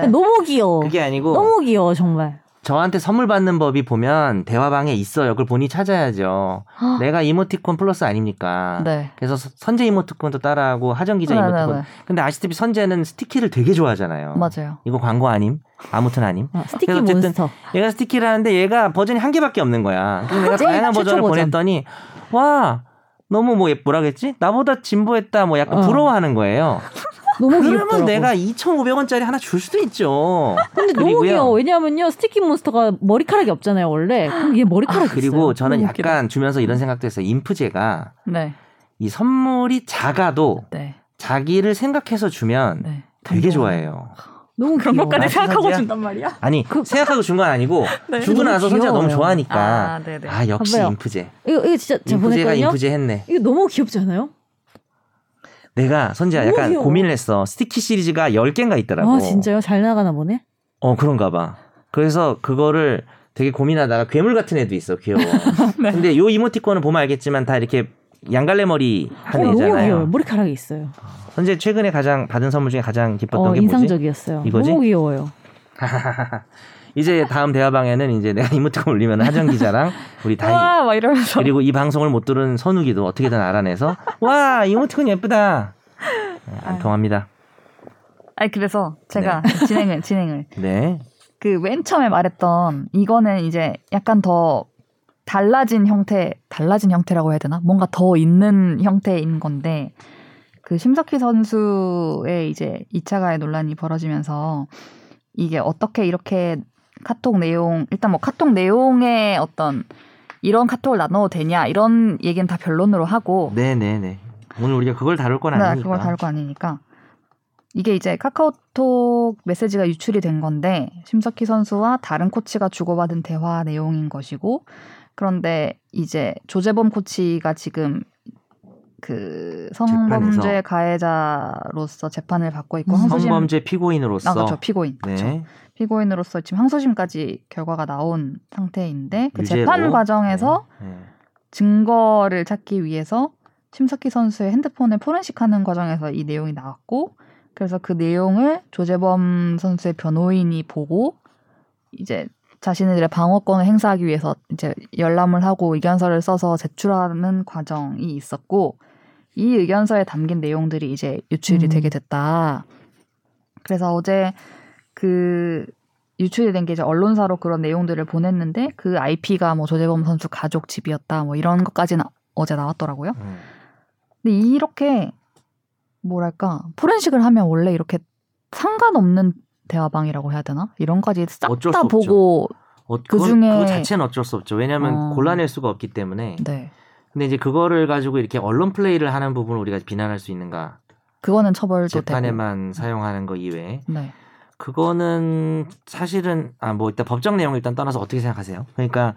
네. 너무 귀여워. 그게 아니고 너무 귀여워 정말. 저한테 선물 받는 법이 보면 대화방에 있어요. 그걸 본인이 찾아야죠. 내가 이모티콘 플러스 아닙니까? 네. 그래서 서- 선재 이모티콘도 따라하고 하정 기자 네, 이모티콘. 네, 네. 근데 아시다시피 선재는 스티키를 되게 좋아하잖아요. 맞아요. 이거 광고 아님? 아무튼 아님. 어, 스티키 그래서 어쨌든 몬스터. 얘가 스티키를 하는데 얘가 버전이 한 개밖에 없는 거야. 그래서 내가 다양한 버전을 버전. 보냈더니 와 너무 뭐 예- 뭐라 그랬지? 나보다 진보했다 뭐 약간 어. 부러워하는 거예요. 너무 그러면 귀엽더라고. 내가 2,500원짜리 하나 줄 수도 있죠. 근데 너무 그리고요. 귀여워. 왜냐하면요 스티키 몬스터가 머리카락이 없잖아요 원래. 그럼 얘 머리카락이 아, 그리고 있어요. 저는 약간 주면서 이런 생각도 했어요. 인프제가 네. 이 선물이 작아도 네. 자기를 생각해서 주면 네. 되게 좋아해요. 너무 그런 귀여워. 것까지 아, 생각하고 선지야? 준단 말이야? 아니 생각하고 준 건 아니고 네. 주고 나서 선재가 너무. 좋아하니까 아. 아 역시. 인프제. 이거 이거 진짜 제가 인프제가 보냈거든요. 인프제 했네. 이거 너무 귀엽지 않아요? 내가 너무 약간 귀여워. 고민을 했어. 스티키 시리즈가 10개인가 있더라고. 아 진짜요? 잘 나가나 보네. 어 그런가 봐. 그래서 그거를 되게 고민하다가 괴물 같은 애도 있어. 귀여워. 네. 근데 요 이모티콘은 보면 알겠지만 다 이렇게 양갈래 머리 한 어, 너무 귀여워요. 애잖아요. 머리카락이 있어요. 현재 최근에 가장 받은 선물 중에 가장 기뻤던 어, 게 뭐지? 인상적이었어요. 이거지? 너무 귀여워요. 이제 다음 대화방에는 이제 내가 이모티콘 올리면 하정 기자랑 우리 다희 와, 막 이러면서. 그리고 이 방송을 못 들은 선우기도 어떻게든 알아내서 와 이모티콘 예쁘다. 네, 안 통합니다. 아니, 그래서 제가 진행을, 진행을. 네. 그 맨 처음에 말했던 이거는 이제 약간 더 달라진 형태, 달라진 형태라고 해야 되나? 뭔가 더 있는 형태인 건데 그 심석희 선수의 이제 2차 가해 논란이 벌어지면서 이게 어떻게 이렇게 카톡 내용 일단 뭐 카톡 내용의 어떤 이런 카톡을 나눠도 되냐 이런 얘기는 다 변론으로 하고 네네네. 오늘 우리가 그걸 다룰 건 네, 아니니까. 그걸 다룰 거 아니니까. 이게 이제 카카오톡 메시지가 유출이 된 건데 심석희 선수와 다른 코치가 주고받은 대화 내용인 것이고 그런데 이제 조재범 코치가 지금 그 성범죄 재판에서. 가해자로서 재판을 받고 있고 음. 성범죄 피고인으로서 아 그렇죠 피고인 네. 그렇죠. 피고인으로서 지금 항소심까지 결과가 나온 상태인데 그 유죄로. 재판 과정에서 네. 증거를 찾기 위해서 심석희 선수의 핸드폰을 포렌식하는 과정에서 이 내용이 나왔고 그래서 그 내용을 조재범 선수의 변호인이 보고 이제 자신들의 방어권을 행사하기 위해서 이제 열람을 하고 의견서를 써서 제출하는 과정이 있었고 이 의견서에 담긴 내용들이 이제 유출이 음. 되게 됐다. 그래서 어제 그 유출이 된 게 이제 언론사로 그런 내용들을 보냈는데 그 IP가 뭐 조재범 선수 가족 집이었다 뭐 이런 것까지는 어제 나왔더라고요. 음. 근데 이렇게 뭐랄까 포렌식을 하면 원래 이렇게 상관없는 대화방이라고 해야 되나? 이런까지 싹 다. 보고 어, 그 중에- 그거 자체는 어쩔 수 없죠. 왜냐하면 어. 골라낼 수가 없기 때문에. 네 근데 이제 그거를 가지고 이렇게 언론 플레이를 하는 부분을 우리가 비난할 수 있는가? 그거는 처벌도 재판에만 사용하는 거 이외에. 네. 그거는 사실은 아 뭐 일단 법적 내용을 일단 떠나서 어떻게 생각하세요? 그러니까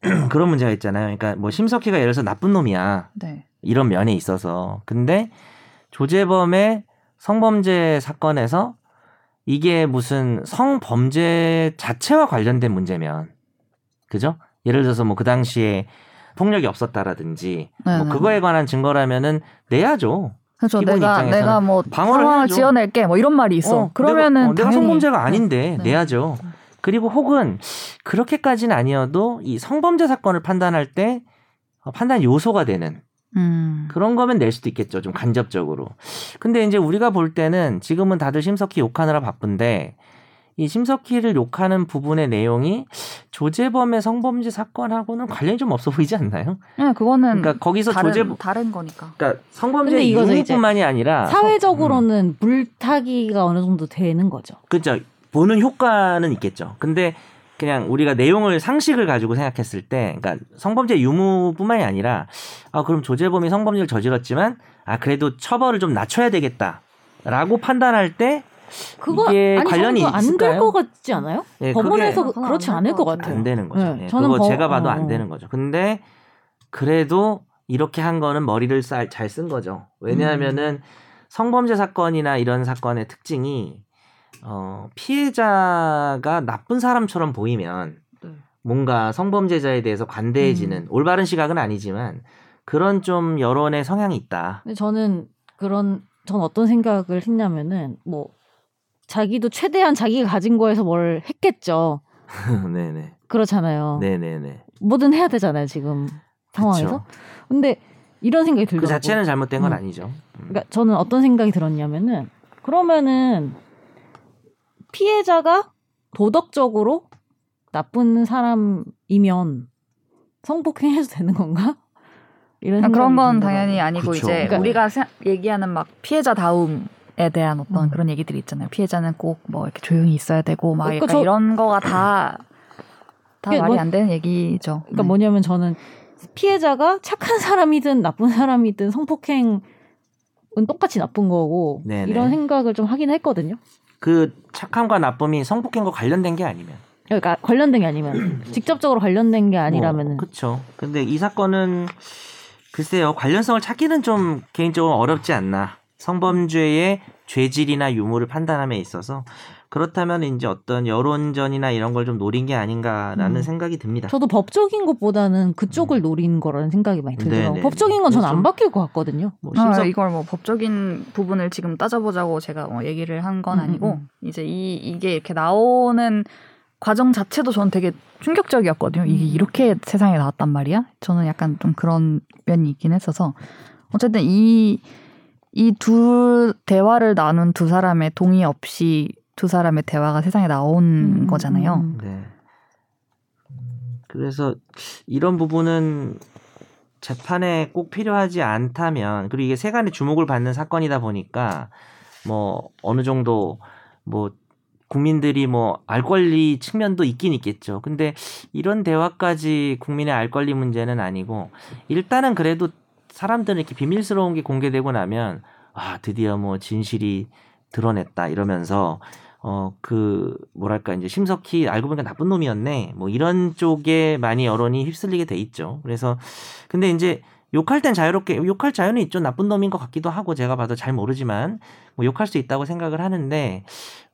그런 문제가 있잖아요. 그러니까 뭐 심석희가 예를 들어서 나쁜 놈이야 네. 이런 면에 있어서 근데 조재범의 성범죄 사건에서 이게 무슨 성범죄 자체와 관련된 문제면 그죠? 예를 들어서 뭐 그 당시에 폭력이 없었다라든지 네, 뭐 네. 그거에 관한 증거라면은 내야죠. 그렇죠. 내가 입장에서는 내가 뭐 방어를 해야죠. 지어낼게 뭐 이런 말이 있어. 어, 그러면은 내가, 어, 내가 성범죄가 아닌데 네. 내야죠. 그리고 혹은 그렇게까지는 아니어도 이 성범죄 사건을 판단할 때 어, 판단 요소가 되는 음. 그런 거면 낼 수도 있겠죠. 좀 간접적으로. 근데 이제 우리가 볼 때는 지금은 다들 심석희 욕하느라 바쁜데 이 심석희를 욕하는 부분의 내용이 조재범의 성범죄 사건하고는 관련이 좀 없어 보이지 않나요? 네, 그거는 그러니까 거기서 다른 조재 다른 거니까. 그러니까 성범죄 유무뿐만이 아니라 사회적으로는 물타기가 어느 정도 되는 거죠. 그죠. 보는 효과는 있겠죠. 근데 그냥 우리가 내용을 상식을 가지고 생각했을 때, 그러니까 성범죄 유무뿐만이 아니라, 아 그럼 조재범이 성범죄를 저질렀지만, 아 그래도 처벌을 좀 낮춰야 되겠다라고 판단할 때, 그거 이게 아니 관련이 안될? 것 같지 않아요? 예, 법원에서 그게- 그- 그렇지 않을 것 같아요. 안 되는 거죠. 네, 예, 저는 그거 법- 제가 봐도 어, 안 어. 되는 거죠. 근데 그래도 이렇게 한 거는 머리를 잘 쓴 거죠. 왜냐하면은 성범죄 사건이나 이런 사건의 특징이 어, 피해자가 나쁜 사람처럼 보이면 네. 뭔가 성범죄자에 대해서 관대해지는 음. 올바른 시각은 아니지만 그런 좀 여론의 성향이 있다. 근데 저는 그런 전 어떤 생각을 했냐면은 뭐 자기도 최대한 자기가 가진 거에서 뭘 했겠죠. 네네. 그렇잖아요. 네네네. 뭐든 해야 되잖아요 지금 상황에서. 그쵸. 근데 이런 생각이 그 들더라고요. 자체는 잘못된 건 음. 아니죠. 음. 그러니까 저는 어떤 생각이 들었냐면은 그러면은 피해자가 도덕적으로 나쁜 사람이면 성폭행해도 되는 건가? 이런 아, 그런 생각이 건. 당연히 아니고 그쵸. 이제 그러니까- 우리가 세- 얘기하는 막 피해자 다움 에 대한 어떤 음. 그런 얘기들이 있잖아요. 피해자는 꼭 뭐 이렇게 조용히 있어야 되고 막 그러니까 약간 저- 이런 거가 다 다 말이 뭐- 안 되는 얘기죠. 그러니까 네. 뭐냐면 저는 피해자가 착한 사람이든 나쁜 사람이든 성폭행은 똑같이 나쁜 거고 네네. 이런 생각을 좀 하긴 했거든요. 그 착함과 나쁨이 성폭행과 관련된 게 아니면 그러니까 관련된 게 아니면 직접적으로 관련된 게 아니라면은 그렇죠. 근데 이 사건은 글쎄요 관련성을 찾기는 좀 개인적으로 어렵지 않나. 성범죄의 죄질이나 유무를 판단함에 있어서 그렇다면 이제 어떤 여론전이나 이런 걸 좀 노린 게 아닌가라는 음. 생각이 듭니다. 저도 법적인 것보다는 그쪽을 노리는 거라는 생각이 많이 들더라고요. 음. 네네. 법적인 건 전안 좀- 바뀔 것 같거든요. 뭐 아, 심석 이걸 뭐 법적인 부분을 지금 따져보자고 제가 뭐 얘기를 한건 음, 아니고 음. 이제 이 이게 이렇게 나오는 과정 자체도 저는 되게 충격적이었거든요. 이게 음. 이렇게 세상에 나왔단 말이야. 저는 약간 좀 그런 면이 있긴 했어서 어쨌든 이 이 두 대화를 나눈 두 사람의 동의 없이 두 사람의 대화가 세상에 나온 음, 거잖아요. 네. 음, 그래서 이런 부분은 재판에 꼭 필요하지 않다면 그리고 이게 세간의 주목을 받는 사건이다 보니까 뭐 어느 정도 뭐 국민들이 뭐 알 권리 측면도 있긴 있겠죠. 근데 이런 대화까지 국민의 알 권리 문제는 아니고 일단은 그래도 사람들은 이렇게 비밀스러운 게 공개되고 나면 아 드디어 뭐 진실이 드러냈다 이러면서 어 그 뭐랄까 이제 심석희 알고 보니까 나쁜 놈이었네 뭐 이런 쪽에 많이 여론이 휩쓸리게 돼 있죠. 그래서 근데 이제 욕할 땐 자유롭게 욕할 자유는 있죠. 나쁜 놈인 것 같기도 하고 제가 봐도 잘 모르지만 뭐 욕할 수 있다고 생각을 하는데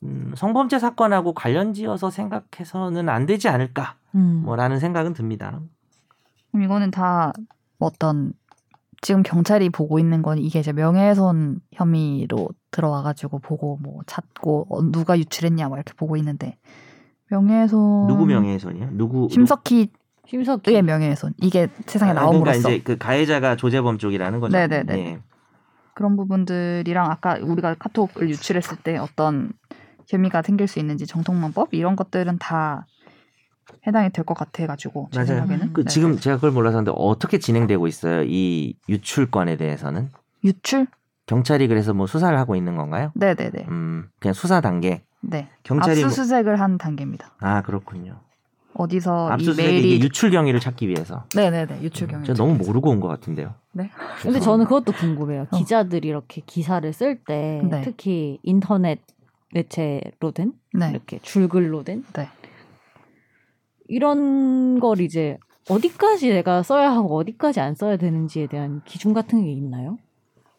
음, 성범죄 사건하고 관련지어서 생각해서는 안 되지 않을까 음. 뭐라는 생각은 듭니다. 그럼 이거는 다 어떤 지금 경찰이 보고 있는 건 이게 이제 명예훼손 혐의로 들어와가지고 보고 뭐 찾고 어, 누가 유출했냐 뭐 이렇게 보고 있는데 명예훼손 누구 명예훼손이요? 누구 심석희의 심석희 명예훼손 이게 세상에 아, 나옴으로써 그러니까 이제 그 가해자가 조재범 쪽이라는 거죠. 네네네. 예. 그런 부분들이랑 아까 우리가 카톡을 유출했을 때 어떤 혐의가 생길 수 있는지 정통망법 이런 것들은 다 해당이 될 것 같아가지고 제 맞아요. 생각에는 그 네. 지금 제가 그걸 몰라서 근데 어떻게 진행되고 있어요? 이 유출권에 대해서는 유출 경찰이 그래서 뭐 수사를 하고 있는 건가요? 네네네 음, 그냥 수사 단계. 네 경찰이 뭐- 압수수색을 한 단계입니다. 아 그렇군요. 어디서 이 압수수색 메일이 이게 유출 경위를 찾기 위해서. 네네네 유출 경위. 제가 너무 모르고 온 것 같은데요. 네. 근데 저는 그것도 궁금해요. 어. 기자들이 이렇게 기사를 쓸때 네. 특히 인터넷 매체로 된 네. 이렇게 줄글로 된 네. 이런 걸 이제 어디까지 내가 써야 하고 어디까지 안 써야 되는지에 대한 기준 같은 게 있나요?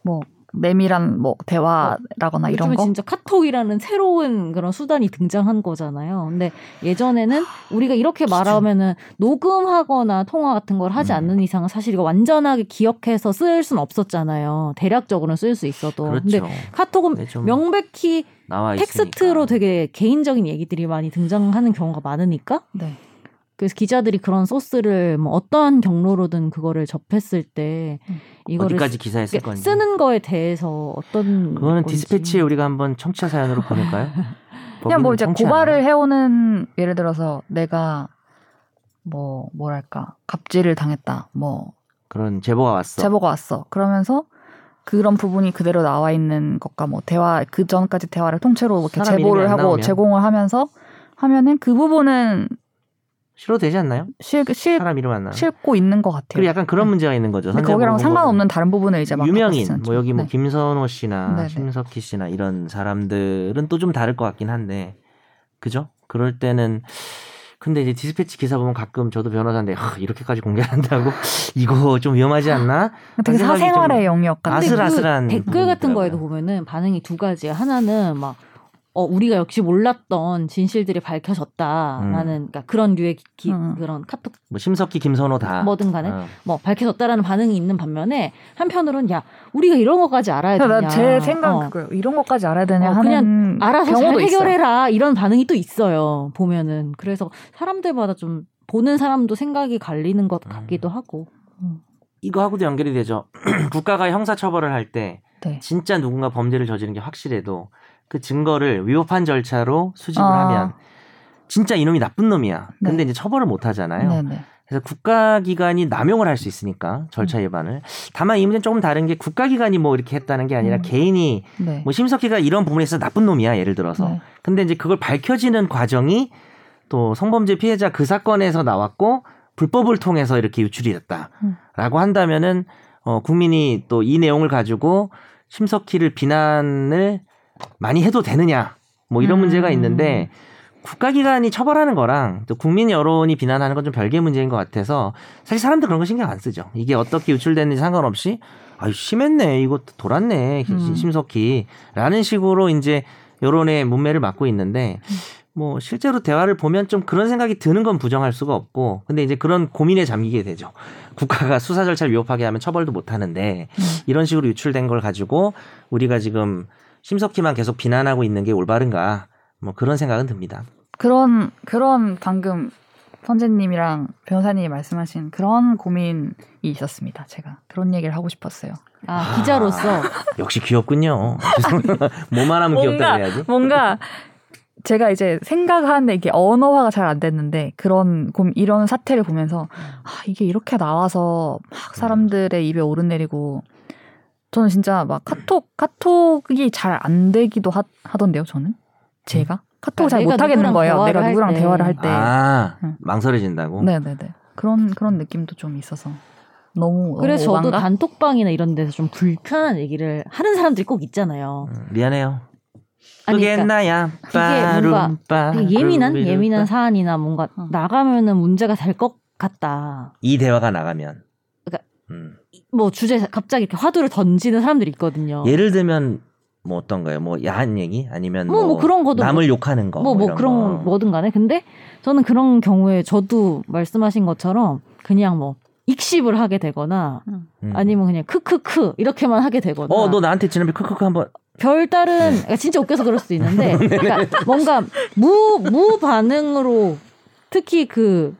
뭐 내밀한 뭐 대화라거나 이런 요즘에 거. 진짜 카톡이라는 새로운 그런 수단이 등장한 거잖아요. 근데 예전에는 우리가 이렇게 말하면은 녹음하거나 통화 같은 걸 하지 음. 않는 이상은 사실 이거 완전하게 기억해서 쓸 수는 없었잖아요. 대략적으로는 쓸 수 있어도. 근데 그렇죠. 카톡은 네, 좀 명백히 텍스트로. 되게 개인적인 얘기들이 많이 등장하는 경우가 많으니까 네. 그래서 기자들이 그런 소스를 뭐 어떠한 경로로든 그거를 접했을 때 음. 이거를 어디까지 기사에 쓸 쓰, 건지. 쓰는 거에 대해서 어떤 그거는 건지. 디스패치에 우리가 한번 청취자 사연으로 보낼까요? 그냥 뭐 이제 고발을? 해오는 예를 들어서 내가 뭐 뭐랄까 갑질을 당했다. 뭐 그런 제보가 왔어. 제보가 왔어. 그러면서 그런 부분이 그대로 나와 있는 것과 뭐 대화 그 전까지 대화를 통째로 이렇게 제보를 하고 나오면. 제공을 하면서 하면은 그 부분은 싫어도 되지 않나요? 실, 실, 사람 이름 안 나면. 싣고 있는 것 같아요. 그리고 약간 그런 문제가 있는 거죠. 거기랑. 상관없는 다른 부분을 이제 막 유명인 뭐 여기 뭐 않죠. 김선호 씨나 네네. 심석희 씨나 이런 사람들은 또 좀 다를 것 같긴 한데 그죠? 그럴 때는 근데 이제 디스패치 기사 보면 가끔 저도 변호사인데 하, 이렇게까지 공개한다고 이거 좀 위험하지 않나? 네. 되게 사생활의 좀 영역 같은. 근데 아슬아슬한 그 댓글 같은. 거에도 보면은 반응이 두 가지야. 하나는 막 어, 우리가 역시 몰랐던 진실들이 밝혀졌다라는 그러니까 그런 류의 기- 음. 그런 카톡 뭐 심석희 김선호 다 뭐든 간에 어. 뭐 밝혀졌다라는 반응이 있는 반면에 한편으로는 야 우리가 이런 것까지 알아야 되냐. 나제 생각 어. 은 그거예요. 이런 것까지 알아야 되냐 어, 하는 그냥 알아서 잘 경우도 있어요. 해결해라 이런 반응이 또 있어요. 보면은 그래서 사람들마다 좀 보는 사람도 생각이 갈리는 것 음. 같기도 하고. 이거하고도 연결이 되죠. 국가가 형사 처벌을 할때 네. 진짜 누군가 범죄를 저지른 게 확실해도 그 증거를 위법한 절차로 수집을 아. 하면 진짜 이놈이 나쁜 놈이야. 근데 네. 이제 처벌을 못 하잖아요. 네네. 그래서 국가기관이 남용을 할 수 있으니까 절차 위반을. 다만 이 문제는 조금 다른 게 국가기관이 뭐 이렇게 했다는 게 아니라 음. 개인이 네. 뭐 심석희가 이런 부분에 있어서 나쁜 놈이야 예를 들어서. 네. 근데 이제 그걸 밝혀지는 과정이 또 성범죄 피해자 그 사건에서 나왔고 불법을 통해서 이렇게 유출이 음. 됐다라고 한다면은 어 국민이 또 이 내용을 가지고 심석희를 비난을 많이 해도 되느냐 뭐 이런 음. 문제가 있는데 국가기관이 처벌하는 거랑 또 국민 여론이 비난하는 건 좀 별개 문제인 것 같아서 사실 사람들 그런 거 신경 안 쓰죠. 이게 어떻게 유출됐는지 상관없이 아유 심했네 이거 돌았네 음. 심석희라는 식으로 이제 여론의 문매를 맡고 있는데 뭐 실제로 대화를 보면 좀 그런 생각이 드는 건 부정할 수가 없고 근데 이제 그런 고민에 잠기게 되죠. 국가가 수사 절차를 위협하게 하면 처벌도 못 하는데 이런 식으로 유출된 걸 가지고 우리가 지금 심석희만 계속 비난하고 있는 게 올바른가 뭐 그런 생각은 듭니다. 그런 그런 방금 선재님이랑 변호사님이 말씀하신 그런 고민이 있었습니다. 제가 그런 얘기를 하고 싶었어요. 아 기자로서 역시 귀엽군요. 뭐만 하면 귀엽다 그래야지. 뭔가 제가 이제 생각하는데 이게 언어화가 잘 안 됐는데 그런 고- 이런 사태를 보면서 아, 이게 이렇게 나와서 막 사람들의 입에 오르내리고 저는 진짜 막 카톡 카톡이 잘 안 되기도 하, 하던데요. 저는 제가 카톡을 잘 못하겠는 거예요. 내가 할 누구랑 때. 대화를 할 때. 아 응. 망설여진다고. 네네네. 그런 그런 느낌도 좀 있어서 너무 그래서 너무 저도 오반가? 단톡방이나 이런 데서 좀 불편한 얘기를 하는 사람들이 꼭 있잖아요. 음, 미안해요. 아니, 그게 그러니까 나야. 이게 뭔가 예민한. 예민한 사안이나 뭔가 어. 나가면은 문제가 될 것 같다. 이 대화가 나가면. 그러니까 음. 뭐 주제 갑자기 이렇게 화두를 던지는 사람들이 있거든요. 예를 들면 뭐 어떤 거예요? 뭐 야한 얘기 아니면 뭐, 뭐 그런 것도 남을 욕하는 거. 뭐뭐 이런 그런 거. 뭐든 간에 근데 저는 그런 경우에 저도 말씀하신 것처럼 그냥 뭐 익십을 하게 되거나 음. 아니면 그냥 크크크 이렇게만 하게 되거나 어, 너 나한테 지난번에 크크크 한번 별다른 네. 그러니까 진짜 웃겨서 그럴 수도 있는데 그러니까 뭔가 무 무반응으로 특히 그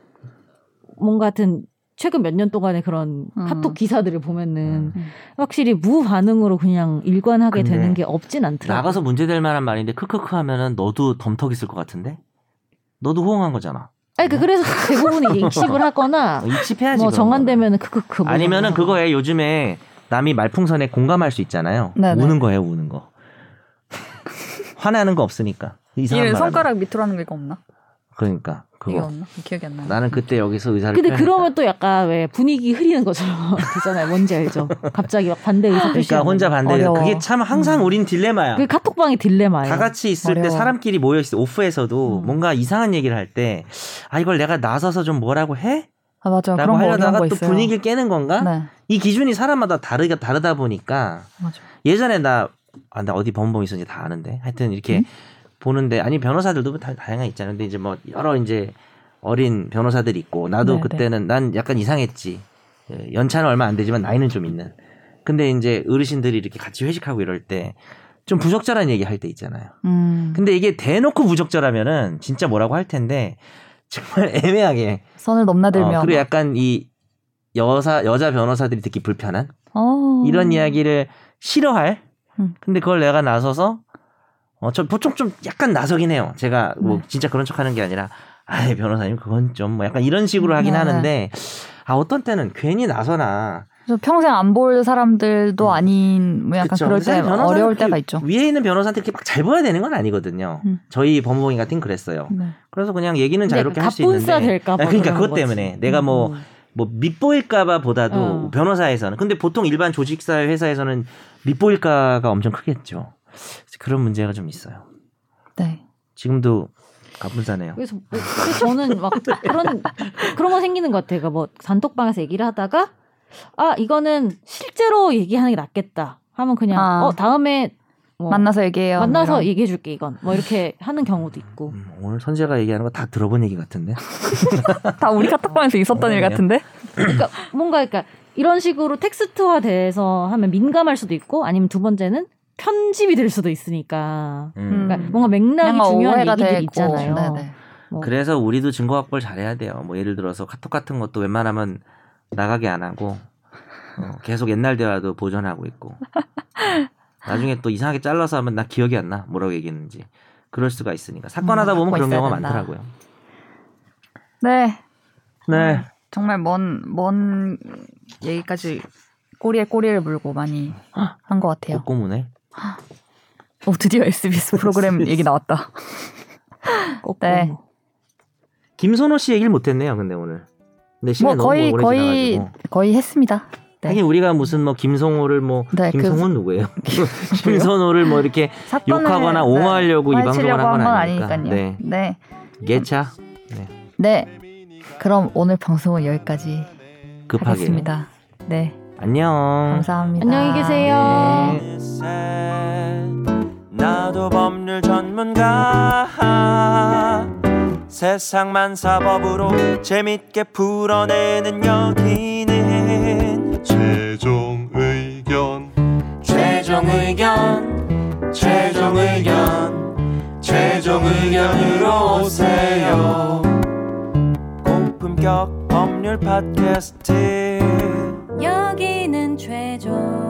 뭔가 같은 최근 몇 년 동안의 그런 음. 카톡 기사들을 보면은 음. 확실히 무반응으로 그냥 일관하게 되는 게 없진 않더라고요. 나가서 문제될 만한 말인데 크크크 하면은 너도 덤턱 있을 것 같은데? 너도 호응한 거잖아. 아니 그 그래서 대부분 이제 익십을 하거나 어, 익십해야지. 뭐 그런 정한되면은 크크크. 뭐 아니면은. 그거에 요즘에 남이 말풍선에 공감할 수 있잖아요. 네네. 우는 거예요, 우는 거. 화나는 거 없으니까. 이상한. 손가락 밑으로 하는 거 이거 없나? 그러니까 그거. 없나? 기억이 안 나요. 나는 그때 여기서 의사를 근데 표현했다. 그러면 또 약간 왜 분위기 흐리는 것처럼 되잖아요. 뭔지 알죠? 갑자기 막 반대 의사 표시. 그러니까 혼자 반대. 어려워. 그게 참 항상 우린 딜레마야. 그 카톡방의 딜레마예요. 다 같이 있을 때 어려워. 사람끼리 모여 있을 때 오프에서도 음. 뭔가 이상한 얘기를 할 때 아 이걸 내가 나서서 좀 뭐라고 해? 아 맞아. 라고 그런 거 어려운 하려다가 거또 있어요. 분위기를 깨는 건가? 네, 이 기준이 사람마다 다르가 다르다 보니까 맞아. 예전에 나, 아, 나 어디 범범 있었는지 다 아는데 하여튼 이렇게 음? 보는데 아니 변호사들도 다 다양한 있잖아요. 근데 이제 뭐 여러 이제 어린 변호사들이 있고 나도 네, 그때는 난 약간 이상했지. 예, 연차는 얼마 안 되지만 나이는 좀 있는. 근데 이제 어르신들이 이렇게 같이 회식하고 이럴 때 좀 부적절한 얘기 할 때 있잖아요. 음. 근데 이게 대놓고 부적절하면은 진짜 뭐라고 할 텐데 정말 애매하게 선을 넘나들면. 어, 그리고 약간 이 여사 여자 변호사들이 듣기 불편한 어. 이런 이야기를 싫어할 음. 근데 그걸 내가 나서서 어 저 보통 좀 약간 나서긴 해요. 제가 뭐 네. 진짜 그런 척 하는 게 아니라 아이 변호사님 그건 좀 뭐 약간 이런 식으로 하긴 네, 하는데 아 어떤 때는 괜히 나서나 평생 안 볼 사람들도 아닌 뭐 약간 그쵸. 그럴 때 어려울 그 때가 있죠. 위에 있는 변호사한테 이렇게 막 잘 보여야 되는 건 아니거든요. 음. 저희 법무법인 같은 그랬어요. 네. 그래서 그냥 얘기는 자유롭게 할 수 있는데 될까 봐. 아, 그러니까 그러는 그것 거지. 때문에 내가 뭐 음. 뭐 밑보일까봐 보다도 어. 변호사에서는 근데 보통 일반 조직사회 회사에서는 밑보일까가 엄청 크겠죠. 그런 문제가 좀 있어요. 네. 지금도 갑분싸네요. 그래서, 뭐- 그래서 저는 막 그런 그런 거 생기는 것 같아요. 그러니까 뭐 단톡방에서 얘기를 하다가 아 이거는 실제로 얘기하는 게 낫겠다 하면 그냥 아. 어 다음에 뭐 만나서 얘기해요. 만나서 뭐 이런. 얘기해줄게 이건 뭐 이렇게 하는 경우도 있고 음, 오늘 선재가 얘기하는 거 다 들어본 얘기 같은데. 다 우리 카톡방에서 있었던 일 어, 같은데. 그러니까 뭔가 그러니까 이런 식으로 텍스트화 돼서 하면 민감할 수도 있고 아니면 두 번째는 편집이 될 수도 있으니까 음. 그러니까 뭔가 맥락이 뭔가 중요한 오해가 얘기들 되고. 있잖아요. 네네. 뭐 그래서 우리도 증거 확보를 잘해야 돼요. 뭐 예를 들어서 카톡 같은 것도 웬만하면 나가게 안 하고 어, 계속 옛날 대화도 보존하고 있고. 나중에 또 이상하게 잘라서 하면 나 기억이 안 나. 뭐라고 얘기했는지. 그럴 수가 있으니까 사건 음, 하다 보면 그런 경우가 된다. 많더라고요. 네. 네. 정말 먼, 먼 얘기까지 꼬리에 꼬리를 물고 많이 한 것 같아요. 꽃고무네. 오, 드디어 SBS 프로그램 얘기 나왔다. 꼭 네. 뭐. 김선호 씨 얘기를 못했네요. 근데 오늘. 근데 시간이 뭐 너무 거의, 오래 거의, 지나가지고. 거의 했습니다. 네. 하긴 우리가 무슨 뭐 김성호를 뭐 네, 그- 김성호는 누구예요? 김선호를 뭐 이렇게 사건을 욕하거나 옹호하려고 이 방송을 파헤치려고 한건건 아니니까. 아니니까 요. 네. 네. 예차 네. 그럼 오늘 방송은 여기까지 급하게. 하겠습니다. 네. 안녕. 감사합니다. 안녕히 계세요. 네. 나도 법률 전문가 세상만 사법으로 재밌게 풀어내는 여기는 최종 의견 최종 의견 최종 의견 최종 의견으로 오세요 고품격 법률 팟캐스트 여기는 최종